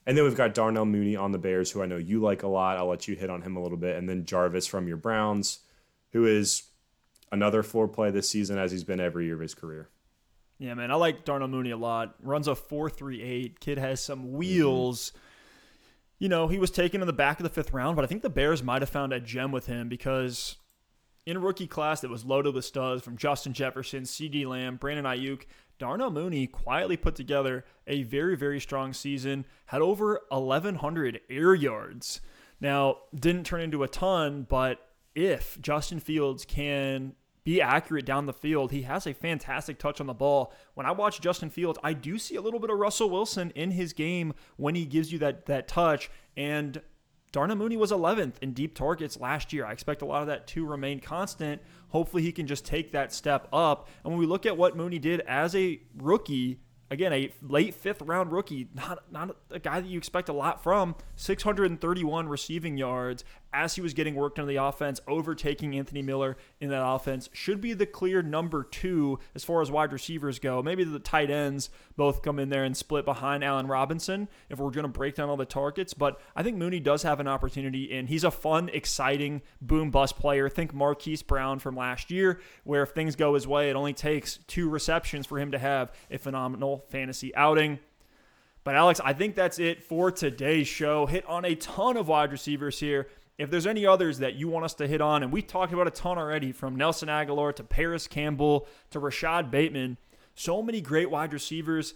And then we've got Darnell Mooney on the Bears, who I know you like a lot. I'll let you hit on him a little bit. And then Jarvis from your Browns, who is another floor play this season as he's been every year of his career. Yeah, man, I like Darnell Mooney a lot. Runs a four three eight. Kid has some wheels. Mm-hmm. You know, he was taken in the back of the fifth round, but I think the Bears might have found a gem with him because in a rookie class that was loaded with studs from Justin Jefferson, CeeDee Lamb, Brandon Aiyuk, Darnell Mooney quietly put together a very, very strong season, had over 1,100 air yards. Now, didn't turn into a ton, but if Justin Fields can be accurate down the field, he has a fantastic touch on the ball. When I watch Justin Fields, I do see a little bit of Russell Wilson in his game when he gives you that that touch and Darnell Mooney was 11th in deep targets last year. I expect a lot of that to remain constant. Hopefully, he can just take that step up. And when we look at what Mooney did as a rookie, again, a late fifth round rookie, not not a guy that you expect a lot from. 631 receiving yards as he was getting worked into the offense, overtaking Anthony Miller in that offense. Should be the clear number two as far as wide receivers go. Maybe the tight ends both come in there and split behind Allen Robinson if we're going to break down all the targets. But I think Mooney does have an opportunity, and he's a fun, exciting boom bust player. Think Marquise Brown from last year, where if things go his way, it only takes two receptions for him to have a phenomenal fantasy outing. But Alex, I think that's it for today's show. Hit on a ton of wide receivers here. If there's any others that you want us to hit on, and we talked about a ton already from Nelson Agholor to Parris Campbell to Rashod Bateman, so many great wide receivers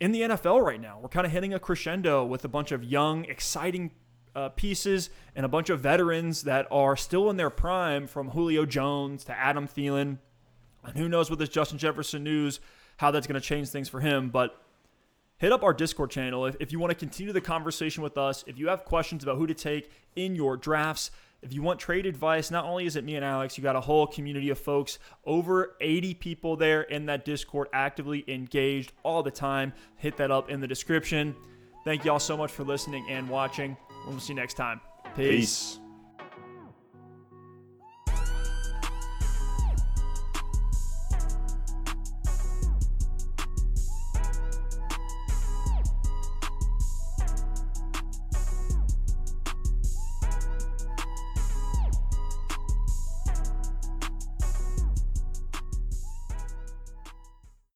in the NFL right now. We're kind of hitting a crescendo with a bunch of young, exciting uh, pieces and a bunch of veterans that are still in their prime from Julio Jones to Adam Thielen. And who knows with this Justin Jefferson news, how that's going to change things for him. But hit up our Discord channel if, if you want to continue the conversation with us. If you have questions about who to take in your drafts, if you want trade advice, not only is it me and Alex, you got a whole community of folks, over 80 people there in that Discord, actively engaged all the time. Hit that up in the description. Thank you all so much for listening and watching. We'll see you next time. Peace. Peace.